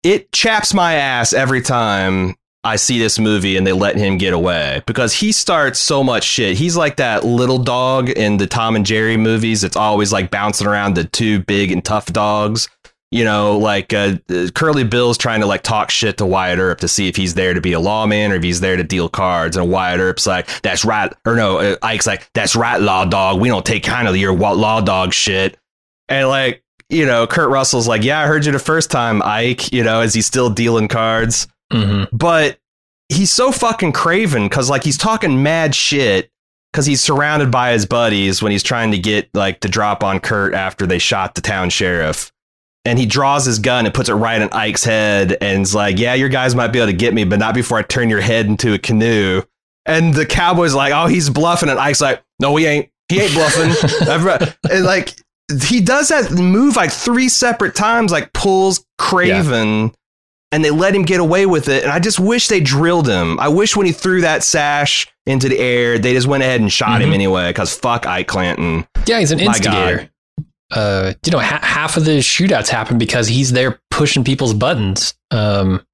it chaps my ass every time I see this movie and they let him get away because he starts so much shit. He's like that little dog in the Tom and Jerry movies. It's always like bouncing around the two big and tough dogs. You know, like uh, uh, Curly Bill's trying to like talk shit to Wyatt Earp to see if he's there to be a lawman or if he's there to deal cards. And Wyatt Earp's like, "That's right," or no, uh, Ike's like, "That's right, law dog. We don't take kind of your law dog shit." And like, you know, Kurt Russell's like, "Yeah, I heard you the first time, Ike." You know, is he still dealing cards Mhm. but he's so fucking craven because like he's talking mad shit because he's surrounded by his buddies when he's trying to get like the drop on Kurt after they shot the town sheriff. And he draws his gun and puts it right in Ike's head and is like, Yeah, your guys might be able to get me, but not before I turn your head into a canoe. And the cowboy's like, Oh, he's bluffing. And Ike's like, No, he ain't. He ain't bluffing. and like, he does that move like three separate times, like pulls Craven and they let him get away with it. And I just wish they drilled him. I wish when he threw that sash into the air, they just went ahead and shot him Mhm. anyway. Because fuck Ike Clanton. Yeah, he's an My instigator. Uh, you know, ha- half of the shootouts happen because he's there pushing people's buttons. Um,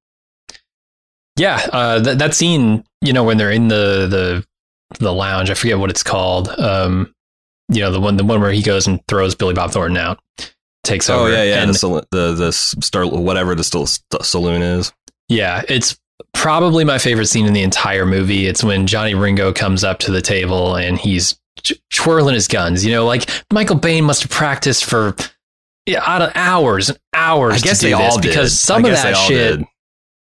yeah, uh, that that scene, you know, when they're in the the the lounge, I forget what it's called. Um, you know, the one the one where he goes and throws Billy Bob Thornton out, takes oh, over. Oh yeah, yeah. and the, sal- the the star whatever the still st- saloon is. Yeah, it's probably my favorite scene in the entire movie. It's when Johnny Ringo comes up to the table and he's twirling his guns. You know, like Michael Biehn must have practiced for yeah, out of hours and hours. I guess they this all did. because some of that shit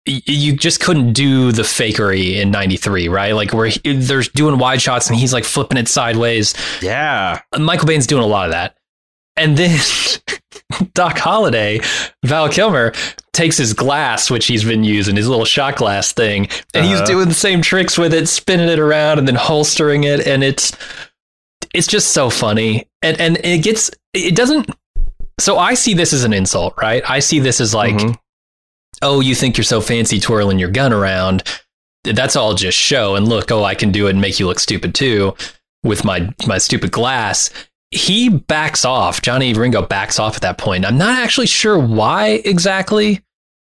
did. you just couldn't do the fakery in '93, right? Like where he, they're doing wide shots and he's like flipping it sideways. Yeah. Michael Biehn's doing a lot of that. And then Doc Holliday, Val Kilmer, takes his glass, which he's been using, his little shot glass thing, and he's Uh-huh. doing the same tricks with it, spinning it around and then holstering it, and it's it's just so funny. And and it gets it doesn't so I see this as an insult, right? I see this as like, Mhm. oh, you think you're so fancy twirling your gun around. That's all just show. And look, oh, I can do it and make you look stupid too with my my stupid glass. He backs off. Johnny Ringo backs off at that point. I'm not actually sure why exactly.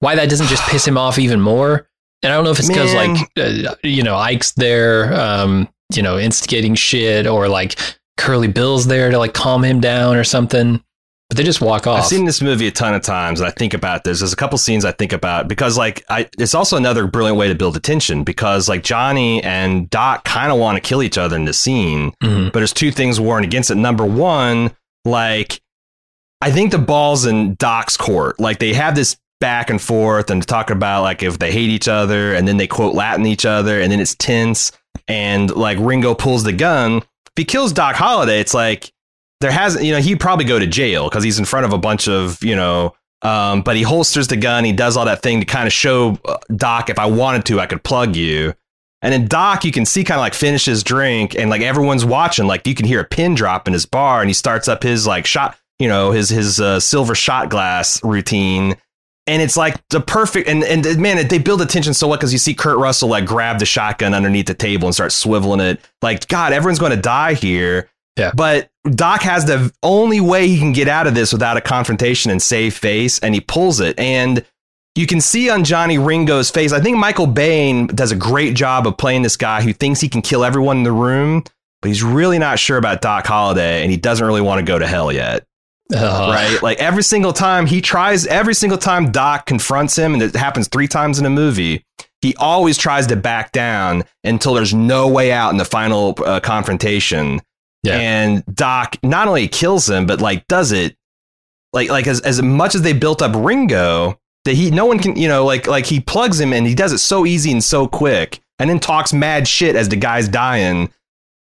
Why that doesn't just piss him off even more. And I don't know if it's because like uh, you know Ike's there, um, you know, instigating shit, or like Curly Bill's there to like calm him down or something. But they just walk off. I've seen this movie a ton of times, and I think about this. There's a couple scenes I think about because, like, I it's also another brilliant way to build attention because, like, Johnny and Doc kind of want to kill each other in the scene, Mhm. but there's two things warring against it. Number one, like, I think the ball's in Doc's court. Like, they have this back and forth and talking about like if they hate each other, and then they quote Latin each other, and then it's tense, and like Ringo pulls the gun. If he kills Doc Holliday, it's like there hasn't, you know, he'd probably go to jail because he's in front of a bunch of, you know, um, but he holsters the gun. He does all that thing to kind of show uh, Doc, if I wanted to, I could plug you. And then Doc, you can see kind of like finish his drink and like everyone's watching. Like you can hear a pin drop in his bar and he starts up his like shot, you know, his his uh, silver shot glass routine. And it's like the perfect and and man, they build attention so well because you see Kurt Russell like grab the shotgun underneath the table and start swiveling it. Like God, everyone's going to die here. Yeah. But Doc has the only way he can get out of this without a confrontation and save face, and he pulls it. And you can see on Johnny Ringo's face. I think Michael Biehn does a great job of playing this guy who thinks he can kill everyone in the room, but he's really not sure about Doc Holliday, and he doesn't really want to go to hell yet Uh, right? Like every single time he tries, every single time Doc confronts him, and it happens three times in a movie, he always tries to back down until there's no way out in the final uh, confrontation. Yeah. And Doc not only kills him, but like does it like like as as much as they built up Ringo that he no one can you know like like he plugs him and he does it so easy and so quick and then talks mad shit as the guy's dying.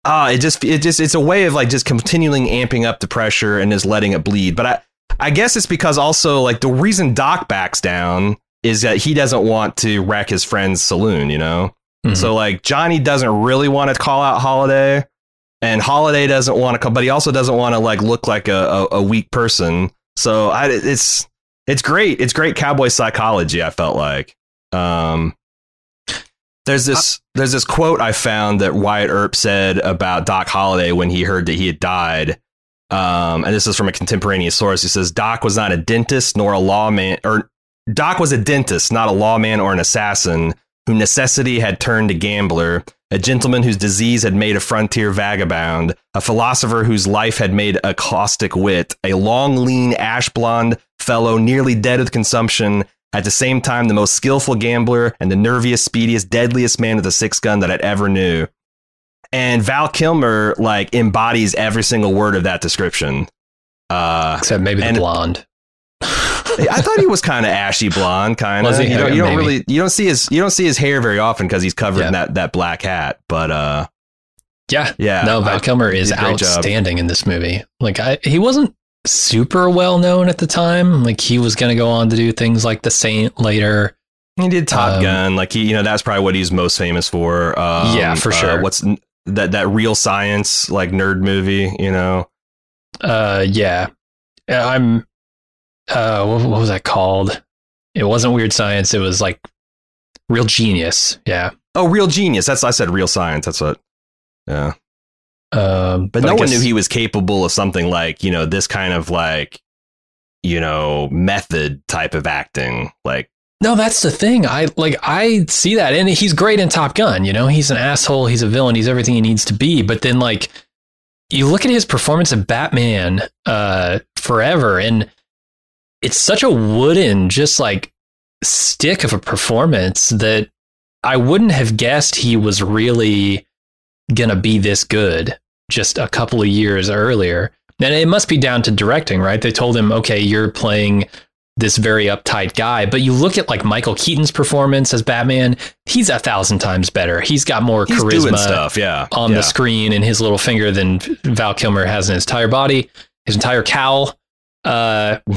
Uh, it just it just it's a way of like just continuing amping up the pressure and just letting it bleed. But I I guess it's because also like the reason Doc backs down is that he doesn't want to wreck his friend's saloon, you know? Mhm. So like Johnny doesn't really want to call out Holliday, and Holliday doesn't want to come, but he also doesn't want to like look like a, a, a weak person. So I, it's it's great. It's great cowboy psychology. I felt like. Um, there's this there's this quote I found that Wyatt Earp said about Doc Holliday when he heard that he had died. Um, and this is from a contemporaneous source. He says Doc was not a dentist nor a lawman, or Doc was a dentist, not a lawman or an assassin who necessity had turned to gambler, a gentleman whose disease had made a frontier vagabond, a philosopher whose life had made a caustic wit, a long, lean, ash blonde fellow nearly dead with consumption, at the same time the most skillful gambler and the nerviest, speediest, deadliest man with a six gun that I'd ever knew. And Val Kilmer like embodies every single word of that description. Uh, Except maybe the blonde. I thought he was kind of ashy blonde, kind of. You don't, you don't really, you don't see his, you don't see his hair very often because he's covered in that that black hat. But uh, Yeah. yeah, no, Val Kilmer is great job. outstanding in this movie. Like I, he wasn't super well known at the time. Like he was going to go on to do things like The Saint later. he did Top um, Gun. Like he, you know, that's probably what he's most famous for. Um, Yeah, for uh, sure. what's that that real science like nerd movie? You know, Uh, yeah, Uh, I'm. Uh, what, what was that called? It wasn't Weird Science. It was like Real Genius. Yeah. oh, Real Genius. That's I said Real Science. That's what. Yeah, Um, but, I no one knew he was capable of something like you know this kind of like you know method type of acting. Like No, that's the thing. I like I see that, and he's great in Top Gun. You know, he's an asshole. He's a villain. He's everything he needs to be. But then, like, you look at his performance of Batman, uh, Forever, and it's such a wooden, just like stick of a performance that I wouldn't have guessed he was really gonna be this good just a couple of years earlier. And it must be down to directing, right? They told him, okay, you're playing this very uptight guy. But you look at like Michael Keaton's performance as Batman, he's a thousand times better. He's got more he's charisma stuff. Yeah, on yeah. the screen in his little finger than Val Kilmer has in his entire body, his entire cowl. Uh,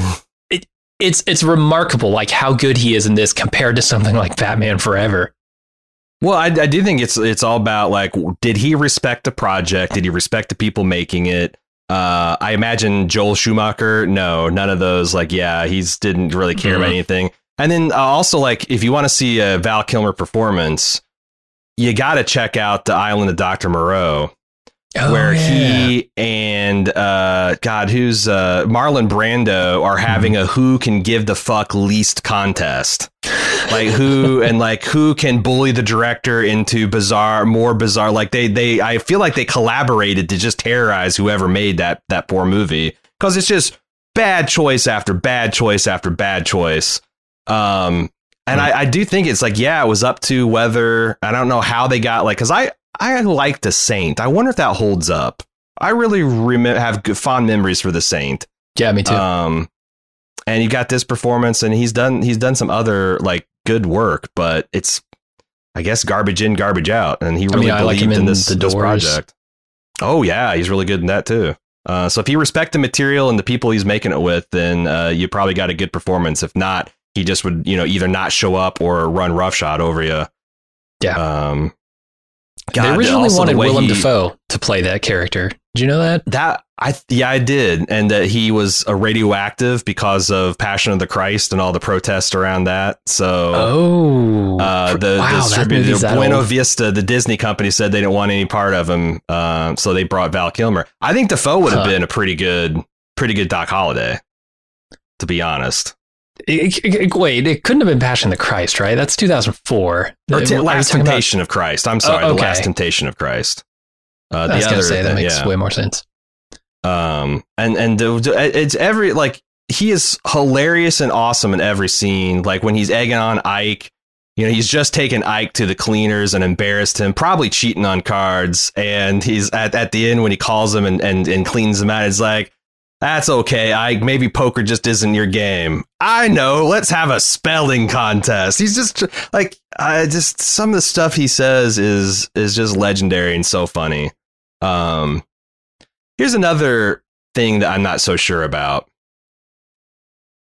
it's it's remarkable, like how good he is in this compared to something like Batman Forever. Well, I, I do think it's it's all about like, did he respect the project? Did he respect the people making it? Uh, I imagine Joel Schumacher. No, none of those. Like, yeah, he's didn't really care about Mhm. anything. And then uh, also, like, if you want to see a Val Kilmer performance, you got to check out the Island of Doctor Moreau, where he and uh, God, who's uh, Marlon Brando are having a who can give the fuck least contest. Like who and like who can bully the director into bizarre more bizarre like they they i feel like they collaborated to just terrorize whoever made that that poor movie. Because it's just bad choice after bad choice after bad choice. Um and I, I do think it's like yeah it was up to whether i don't know how they got like because i i like the saint i wonder if that holds up i really rem- have good, fond memories for the saint yeah, me too. um, and you got this performance, and he's done he's done some other like good work, but it's I guess garbage in, garbage out, and he really mean, I like believed him in in this, The this project. Oh yeah, he's really good in that too. Uh, so if you respect the material and the people he's making it with, then uh, you probably got a good performance. If not, he just would you know either not show up or run roughshod over you. Yeah. Um, they originally the wanted way Willem he- Dafoe to play that character. Did you know that? That I yeah I did, and that he was a radioactive because of Passion of the Christ and all the protests around that. So Oh, uh, the, wow, the distributor Buena old. Vista, the Disney company, said they didn't want any part of him, uh, so they brought Val Kilmer. I think Dafoe would have Huh. been a pretty good, pretty good Doc Holliday, to be honest. It- it- it- wait, it couldn't have been Passion of the Christ, right? That's 2004. Or t- Last talking about- Temptation of Christ. I'm sorry, Oh, the. Last Temptation of Christ. Uh, I was going other, to say that makes yeah. way more sense. um and and the- it's every like he is hilarious and awesome in every scene like when he's egging on ike you know, he's just taken Ike to the cleaners and embarrassed him, probably cheating on cards. And he's at, at the end when he calls him and, and, and cleans him out, he's like, that's okay, Ike. Maybe poker just isn't your game. I know. Let's have a spelling contest. He's just like, I just some of the stuff he says is is just legendary and so funny. Um, here's another thing that I'm not so sure about.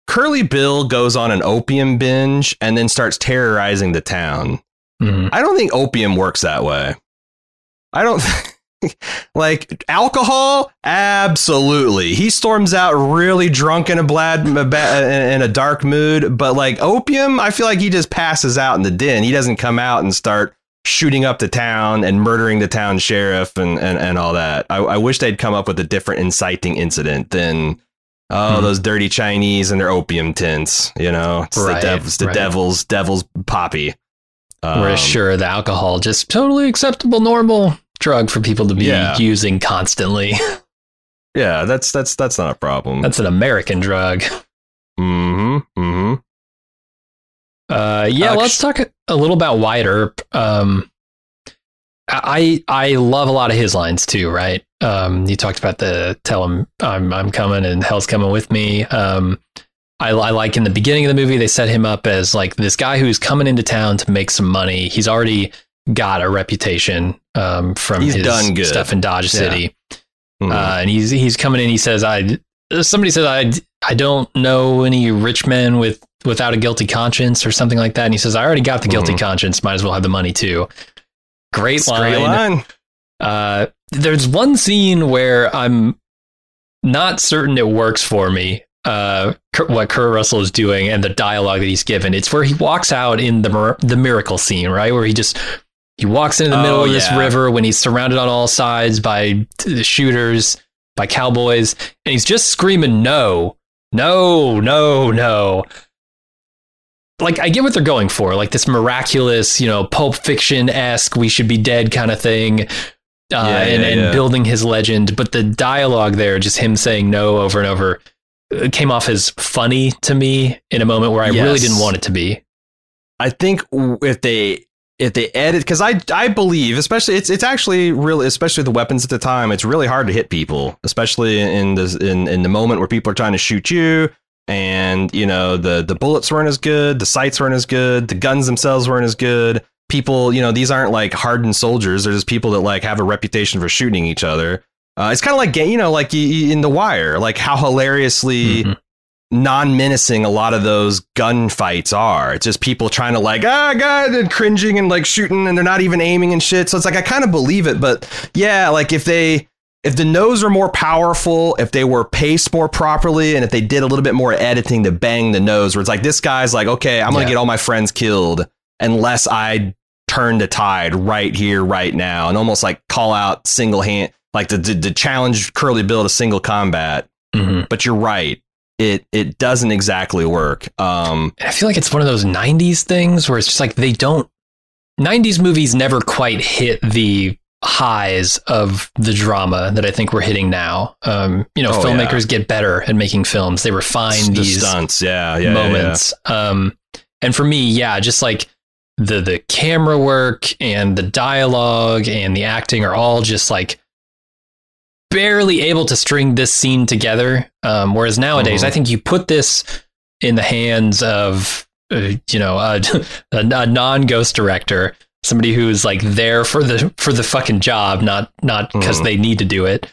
Curly Bill goes on an opium binge and then starts terrorizing the town. Mhm. I don't think opium works that way. I don't like alcohol. Absolutely, he storms out really drunk in a bad in a dark mood. But like opium, I feel like he just passes out in the den. He doesn't come out and start shooting up the town and murdering the town sheriff and and, and all that. I, I wish they'd come up with a different inciting incident than. Oh, Hmm. those dirty Chinese and their opium tents. You know, it's Right, the, dev- it's the right. devil's devil's poppy. We're sure, the alcohol just totally acceptable, normal drug for people to be Yeah. using constantly. Yeah, that's that's that's not a problem. That's an American drug. mm-hmm. Mm-hmm. Uh, yeah, Uh, let's talk a little about Wyatt Earp. Um, I I love a lot of his lines too, right? Um, you talked about the tell him I'm I'm coming and hell's coming with me. Um, I, I like in the beginning of the movie they set him up as like this guy who's coming into town to make some money. He's already got a reputation um, from He's his done good. stuff in Dodge Yeah. City. Mhm. Uh, and he's he's coming in. He says, "I." Somebody says, "I I don't know any rich men with without a guilty conscience or something like that." And he says, "I already got the guilty Mhm. conscience. Might as well have the money too." Great line. line. Uh, there's one scene where I'm not certain it works for me. Uh, what Kurt Russell is doing and the dialogue that he's given. It's where he walks out in the the miracle scene, right? Where he just he walks into the middle Oh, of this river when he's surrounded on all sides by the shooters, by cowboys, and he's just screaming, "No, no, no, no!" Like I get what they're going for, like this miraculous, you know, Pulp Fiction esque, we should be dead kind of thing, uh, Yeah, and, yeah, and yeah. building his legend. But the dialogue there, just him saying no over and over, uh, came off as funny to me in a moment where I really didn't want it to be. I think if they if they edit because I I believe especially it's it's actually really especially the weapons at the time it's really hard to hit people especially in the in in the moment where people are trying to shoot you and you know the the bullets weren't as good the sights weren't as good the guns themselves weren't as good people you know these aren't like hardened soldiers they're just people that like have a reputation for shooting each other uh, it's kind of like you know like in the wire like how hilariously Mhm. Non-menacing a lot of those gunfights are. It's just people trying to like, ah, God, and cringing and like shooting, and they're not even aiming and shit. So it's like I kind of believe it, but yeah, like if they if the nose were more powerful, if they were paced more properly, and if they did a little bit more editing to bang the nose, where it's like this guy's like, okay, I'm gonna Yeah. get all my friends killed unless I turn the tide right here, right now, and almost like call out single hand, like the to, to challenge Curly Bill to single combat. Mhm. But you're right it it doesn't exactly work. Um, I feel like it's one of those 90s things where it's just like they don't 90s movies never quite hit the highs of the drama that I think we're hitting now. Um, you know, Oh, filmmakers get better at making films. They refine the these stunts, yeah, yeah, yeah, moments. Um, and for me, yeah, just like the the camera work and the dialogue and the acting are all just like barely able to string this scene together. Um, whereas nowadays, Mhm. I think you put this in the hands of uh, you know a, a, a non ghost director, somebody who's like there for the for the fucking job, not not because Mhm. they need to do it.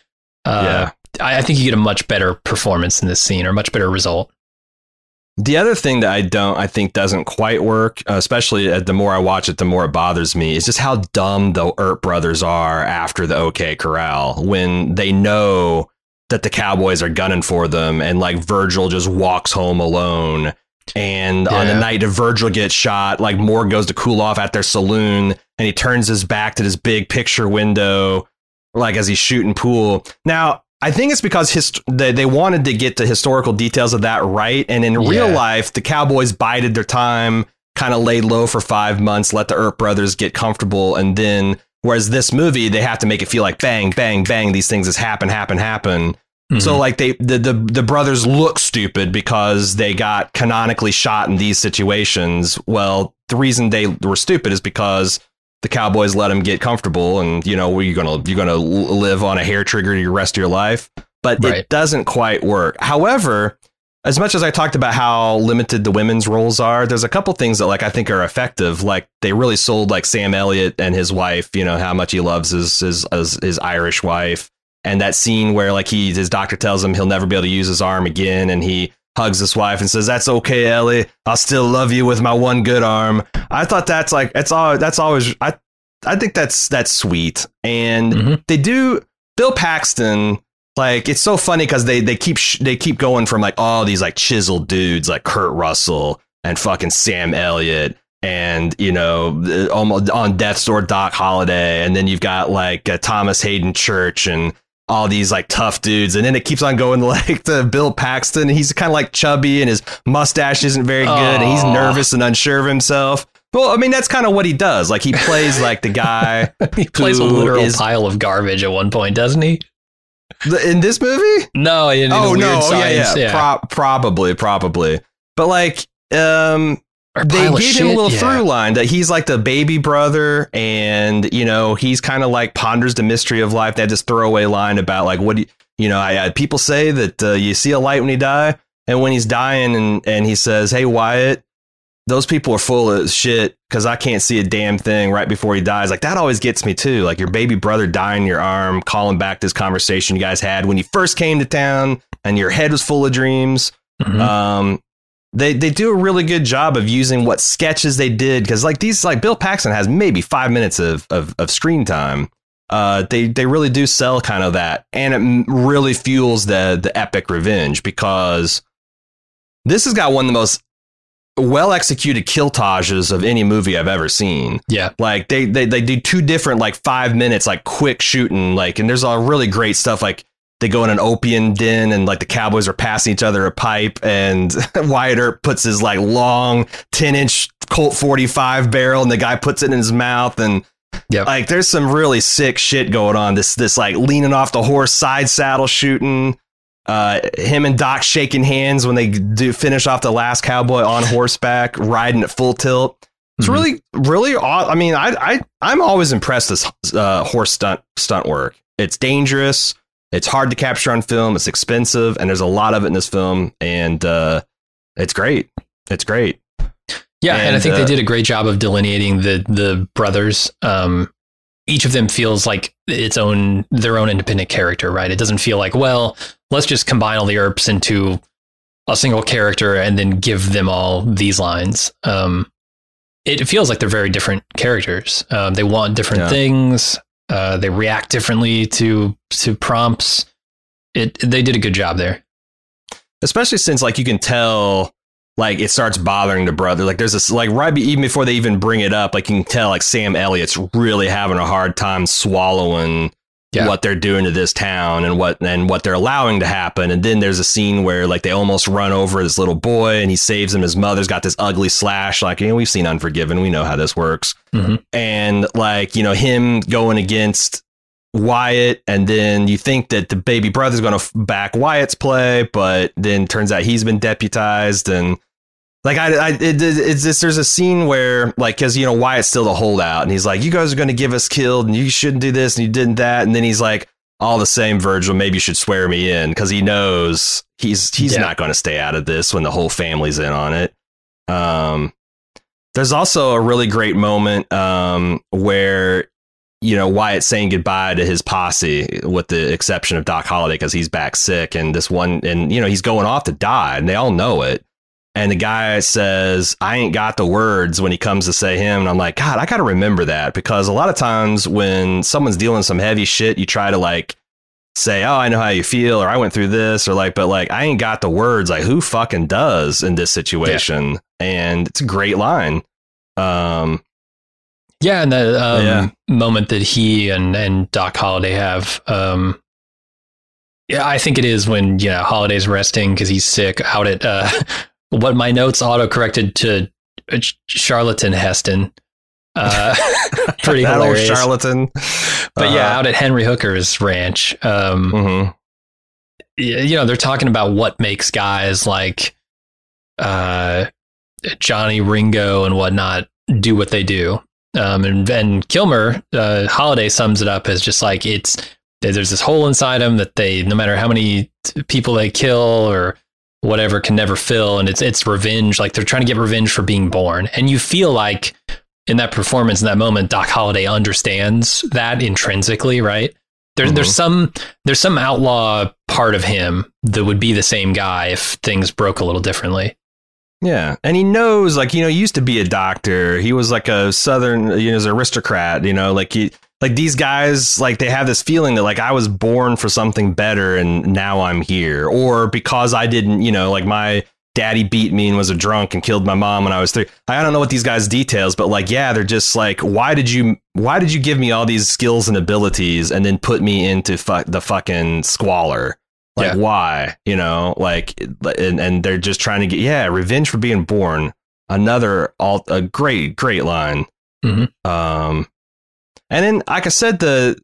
Uh, Yeah. I, I think you get a much better performance in this scene or much better result. The other thing that I don't, I think doesn't quite work, uh, especially the more I watch it, the more it bothers me, is just how dumb the Earp brothers are after the OK Corral when they know that the Cowboys are gunning for them, and like Virgil just walks home alone. And on the night that Virgil gets shot, like Moore goes to cool off at their saloon, and he turns his back to this big picture window, like as he's shooting pool. Now, I think it's because hist- they, they wanted to get the historical details of that right. And in real life, the Cowboys bided their time, kind of laid low for five months, let the Earp brothers get comfortable. And then, whereas this movie, they have to make it feel like bang, bang, bang, these things just happen, happen, happen. So Mhm. like they the, the the brothers look stupid because they got canonically shot in these situations. Well, the reason they were stupid is because the Cowboys let them get comfortable, and you know you're gonna you're gonna live on a hair trigger the rest of your life. But Right. it doesn't quite work. However, as much as I talked about how limited the women's roles are, there's a couple things that like I think are effective. Like they really sold like Sam Elliott and his wife, you know, how much he loves his his his, his Irish wife. And that scene where like he his doctor tells him he'll never be able to use his arm again and he hugs his wife and says, That's okay, Ellie. I'll still love you with my one good arm. I thought that's like it's all that's always I I think that's that's sweet. And Mhm. they do Bill Paxton like it's so funny because they they keep sh- they keep going from like all these like chiseled dudes like Kurt Russell and fucking Sam Elliott and you know almost on Death's Door Doc Holliday, and then you've got like uh, Thomas Haden Church and all these like tough dudes and then it keeps on going like to Bill Paxton he's kind of like chubby and his mustache isn't very good and he's nervous and unsure of himself. Well, I mean that's kind of what he does. Like he plays like the guy he plays a literal is- pile of garbage at one point, doesn't he? the- in this movie. No, in, in oh no oh, yeah science, yeah, Pro- probably probably but like um they gave him a little yeah. through line that he's like the baby brother and you know he's kind of like ponders the mystery of life they had this throwaway line about like what do you, you know I, I people say that uh, you see a light when you die and when he's dying and and he says hey Wyatt those people are full of shit because I can't see a damn thing right before he dies. Like that always gets me too. Like your baby brother dying in your arm, calling back this conversation you guys had when you first came to town, and your head was full of dreams. Mhm. Um, they they do a really good job of using what sketches they did because like these like Bill Paxton has maybe five minutes of of, of screen time. Uh, they they really do sell kind of that, and it really fuels the the epic revenge because this has got one of the most well executed killtages of any movie I've ever seen. yeah. Like they, they they do two different like five minutes like quick shooting like and there's all really great stuff like they go in an opium den and like the cowboys are passing each other a pipe and Wyatt Earp puts his like long 10 inch Colt 45 barrel and the guy puts it in his mouth and Yep. like there's some really sick shit going on this this like leaning off the horse side saddle shooting uh, him and Doc shaking hands when they do finish off the last cowboy on horseback riding at full tilt. It's Mhm. really, really. aw- I mean, I, I, I'm always impressed with this uh, horse stunt stunt work. It's dangerous. It's hard to capture on film. It's expensive, and there's a lot of it in this film, and uh, it's great. It's great. Yeah, and, I think uh, they did a great job of delineating the the brothers. Um, each of them feels like its own their own independent character, right? It doesn't feel like, well, let's just combine all the Earps into a single character and then give them all these lines. Um, it feels like they're very different characters. Um, they want different Yeah. things. Uh, they react differently to to prompts. It they did a good job there. especially since like you can tell like it starts bothering the brother like there's this like right be, even before they even bring it up like you can tell like sam elliott's really having a hard time swallowing Yeah. what they're doing to this town and what and what they're allowing to happen. And then there's a scene where like they almost run over this little boy and he saves him. His mother's got this ugly slash like you know, we've seen unforgiven. We know how this works. Mhm. and like you know him going against Wyatt, and then you think that the baby brother's going to back Wyatt's play, but then turns out he's been deputized, and like I, I it, it- it's just there's a scene where like because you know Wyatt's still the holdout, and he's like, you guys are going to give us killed, and you shouldn't do this, and you didn't that, and then he's like, all the same, Virgil, maybe you should swear me in because he knows he's he's Yeah. not going to stay out of this when the whole family's in on it. Um, there's also a really great moment um, where you know Wyatt saying goodbye to his posse, with the exception of Doc Holliday because he's back sick, and this one, and you know he's going off to die, and they all know it. And the guy says, "I ain't got the words" when he comes to say him, and I'm like, God, I got to remember that because a lot of times when someone's dealing some heavy shit, you try to like say, "Oh, I know how you feel," or "I went through this," or like, but like, I ain't got the words. Like, who fucking does in this situation? And it's a great line. Um, Yeah, and the um, Yeah. moment that he and and Doc Holliday have. Um, yeah, I think it is when you know Holliday's resting because he's sick out at uh, what my notes auto corrected to uh, charlatan Heston. Uh, pretty that old charlatan. but yeah, Uh, out at Henry Hooker's ranch. Um, mhm. you know, they're talking about what makes guys like uh, Johnny Ringo and whatnot do what they do. Um, and, and Kilmer, uh, Holliday sums it up as just like it's there's this hole inside them that they, no matter how many people they kill or whatever, can never fill, and it's it's revenge. Like they're trying to get revenge for being born, and you feel like in that performance in that moment, Doc Holliday understands that intrinsically, right? There, Mhm. There's some there's some outlaw part of him that would be the same guy if things broke a little differently. Yeah, and he knows, like you know, he used to be a doctor. He was like a southern, you know, aristocrat. You know, like he, like these guys, like they have this feeling that like I was born for something better, and now I'm here, or because I didn't, you know, like my daddy beat me and was a drunk and killed my mom when I was three. I don't know what these guys' details, but like, yeah, they're just like, why did you, why did you give me all these skills and abilities and then put me into fu- the fucking squalor? Like Yeah. why? You know, like and and they're just trying to get yeah, revenge for being born. Another all a great great line. Mhm. Um, and then like I said, the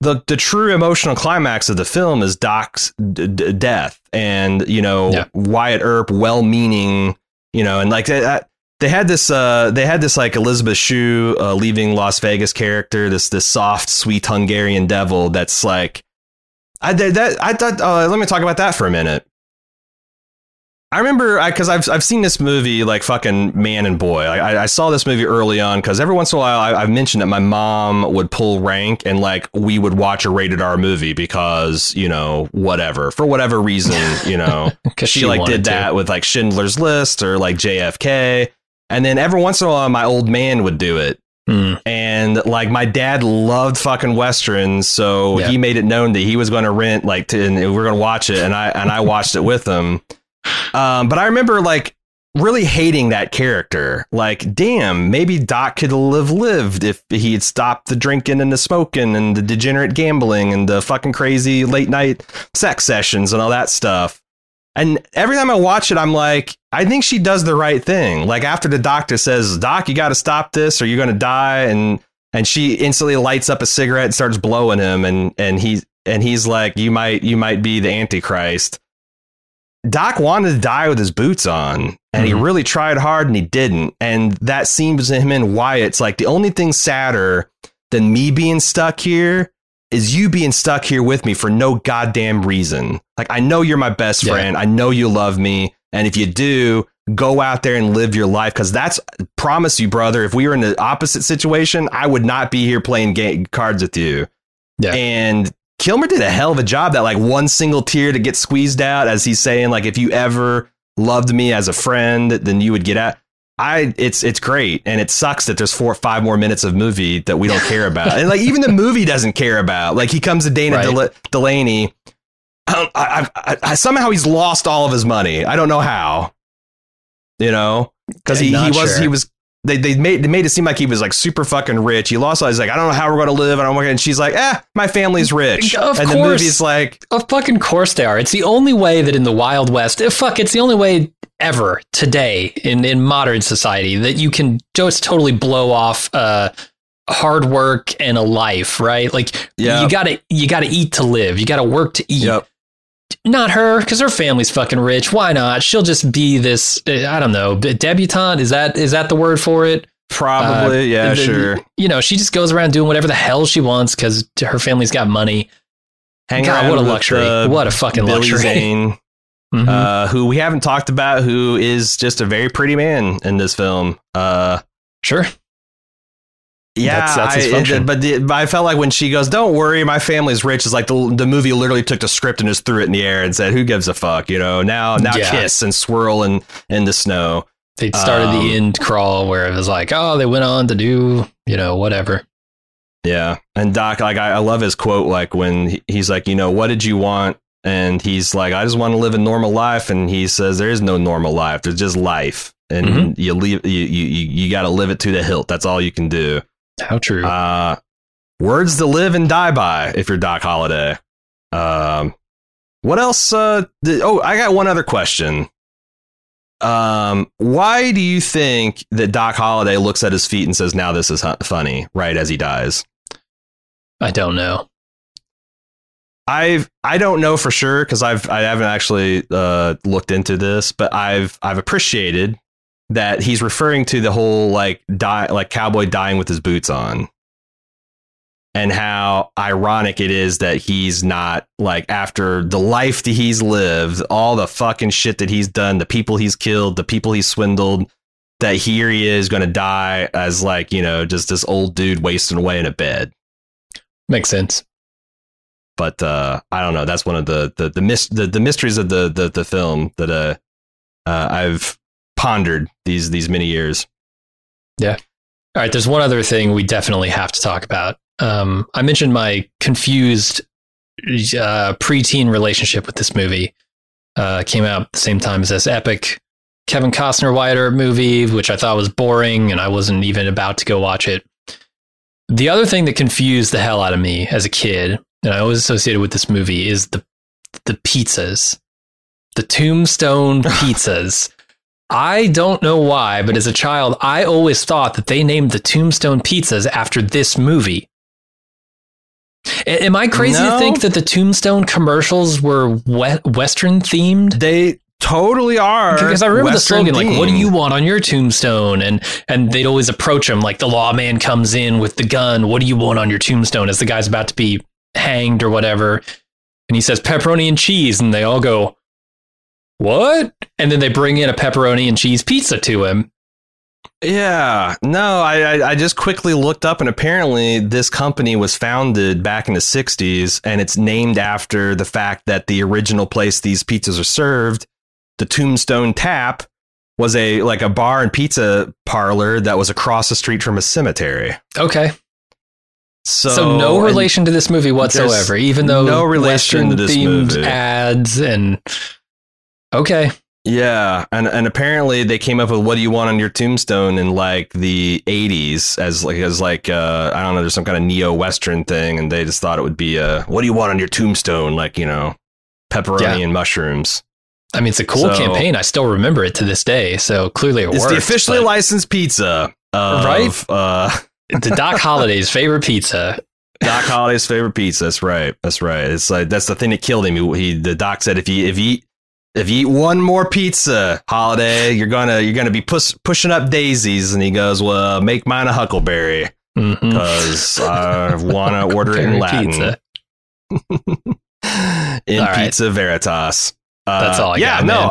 the the true emotional climax of the film is Doc's d- d- death, and you know Yeah. Wyatt Earp, well meaning, you know, and like that. They had this. Uh, they had this like Elizabeth Shue uh, leaving Las Vegas character. This this soft, sweet Hungarian devil. That's like I that. I thought. Uh, let me talk about that for a minute. I remember because I've I've seen this movie like fucking man and boy. I, I saw this movie early on because every once in a while I, I've mentioned that my mom would pull rank and like we would watch a rated R movie because you know whatever for whatever reason you know Because she, like did that with like Schindler's List or like JFK, and then every once in a while my old man would do it. Mm, And like my dad loved fucking westerns, so Yeah. he made it known that he was going to rent like to, and we we're going to watch it, and I and I watched it with him. Um, but I remember like really hating that character. Like, damn, maybe Doc could have lived if he had stopped the drinking and the smoking and the degenerate gambling and the fucking crazy late night sex sessions and all that stuff. And every time I watch it, I'm like, I think she does the right thing. Like after the doctor says, "Doc, you got to stop this, or you're going to die," and and she instantly lights up a cigarette and starts blowing him, and and he's and he's like, "You might you might be the Antichrist." Doc wanted to die with his boots on, and he Mhm. really tried hard, and he didn't. And that seems to him and Wyatt's like the only thing sadder than me being stuck here is you being stuck here with me for no goddamn reason. Like I know you're my best Yeah. friend. I know you love me, and if you do, go out there and live your life because that's promise you, brother. If we were in the opposite situation, I would not be here playing game cards with you. Yeah. And Kilmer did a hell of a job. That like one single tear to get squeezed out as he's saying like, if you ever loved me as a friend, then you would get out. I it's it's great, and it sucks that there's four or five more minutes of movie that we don't care about, and like even the movie doesn't care about. Like he comes to Dana Right. Del- Delany. Um, I, I, I, I somehow he's lost all of his money. I don't know how. You know, because he, he was sure. he was they they made they made it seem like he was like super fucking rich. He lost all. He's like, I don't know how we're going to live. I don't know. And she's like, eh, my family's rich. Of and the movie's like, Of fucking course they are. It's the only way that in the Wild West, eh, fuck, it's the only way ever today in, in modern society that you can just totally blow off uh, hard work and a life, right? Like Yeah. you gotta you gotta eat to live. You gotta work to eat. yep, Not her, because her family's fucking rich. Why not? She'll just be this. uh, I don't know. Debutante Is that is that the word for it? probably, yeah, Uh, the- sure. You know, she just goes around doing whatever the hell she wants because her family's got money. Hang God, what a luxury! what a fucking Billy luxury! Zane, Mhm. uh, who we haven't talked about, who is just a very pretty man in this film. Uh, sure. Yeah, That's- that's his I, function. but, the, but I felt like when she goes, "Don't worry, my family's rich," is like the the movie literally took the script and just threw it in the air and said, "Who gives a fuck?" You know, now now Yeah. kiss and swirl in in the snow. They started Um, the end crawl where it was like, oh, they went on to do, you know, whatever. Yeah, and Doc, like I, I love his quote, like when he's like, you know, what did you want? And he's like, I just want to live a normal life. And he says, there is no normal life. There's just life, and Mhm. you leave. You you you, you got to live it to the hilt. That's all you can do. How true. Uh, words to live and die by if you're Doc Holliday. Um, what else? Uh, did, oh, I got one other question. Um, why do you think that Doc Holliday looks at his feet and says, "Now this is hu- funny"? Right as he dies. I don't know. I've I don't know for sure because I've I haven't actually uh, looked into this, but I've I've appreciated that he's referring to the whole like die like cowboy dying with his boots on. And how ironic it is that he's not like after the life that he's lived all the fucking shit that he's done the people he's killed the people he's swindled that here he is going to die as like you know just this old dude wasting away in a bed. Makes sense. but uh i don't know. That's one of the the the, mis- the, the mysteries of the, the the film that uh, uh i've pondered these these many years Yeah. All right, there's one other thing we definitely have to talk about. Um, I mentioned my confused uh, preteen relationship with this movie. Uh, came out at the same time as this epic Kevin Costner Wyatt Earp movie, which I thought was boring, and I wasn't even about to go watch it. The other thing that confused the hell out of me as a kid, and I always associated with this movie, is the the pizzas, the Tombstone pizzas. I don't know why, but as a child, I always thought that they named the Tombstone pizzas after this movie. A- Am I crazy to think that the Tombstone commercials were we- Western themed? they totally are Because I remember Western the slogan, like, "What do you want on your tombstone?" and and they'd always approach him like the lawman comes in with the gun. What do you want on your tombstone? As the guy's about to be hanged or whatever, and he says pepperoni and cheese, and they all go, "What?" And then they bring in a pepperoni and cheese pizza to him. Yeah, no, I, I I just quickly looked up, and apparently this company was founded back in the '60s, and it's named after the fact that the original place these pizzas are served, the Tombstone Tap, was a like a bar and pizza parlor that was across the street from a cemetery. Okay, So, so, no relation to this movie whatsoever, even though no relation to this Western-themed movie. ads and okay, Yeah, and and apparently they came up with what do you want on your tombstone in like the 80s as like as like uh I don't know there's some kind of neo western thing and they just thought it would be uh what do you want on your tombstone like, you know, pepperoni Yeah. and mushrooms. I mean it's a cool So- campaign. I still remember it to this day. So clearly it It's worked. the officially licensed pizza of Right? uh the Doc Holliday's favorite pizza. Doc Holliday's favorite pizza. That's right. That's right. It's like that's the thing that killed him. He, he the doc said if you if you if you eat one more pizza, Holliday, you're gonna you're gonna be push, pushing up daisies. And he goes, well, make mine a huckleberry because I want to order it in Latin. pizza. in All right. Pizza Veritas. Uh, That's all I got. yeah, got, no. man.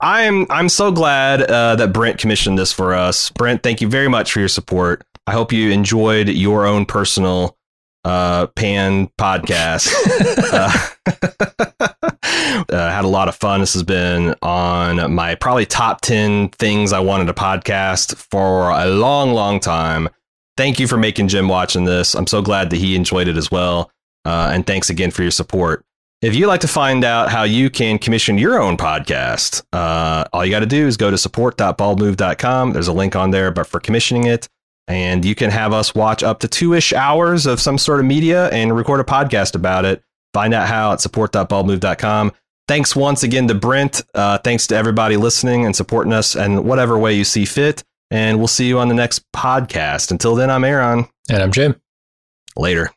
I'm I'm so glad uh, that Brent commissioned this for us. Brent, thank you very much for your support. I hope you enjoyed your own personal uh, pan podcast. uh, had a lot of fun. This has been on my probably top 10 things I wanted to podcast for a long, long time. Thank you for making Jim watching this. I'm so glad that he enjoyed it as well. Uh, and thanks again for your support. If you'd like to find out how you can commission your own podcast, uh, all you got to do is go to support.baldmove.com. There's a link on there but for commissioning it. And you can have us watch up to two ish hours of some sort of media and record a podcast about it. Find out how at support.baldmove.com. Thanks once again to Brent. Uh, thanks to everybody listening and supporting us in whatever way you see fit. And we'll see you on the next podcast. Until then, I'm Aaron. And I'm Jim. Later.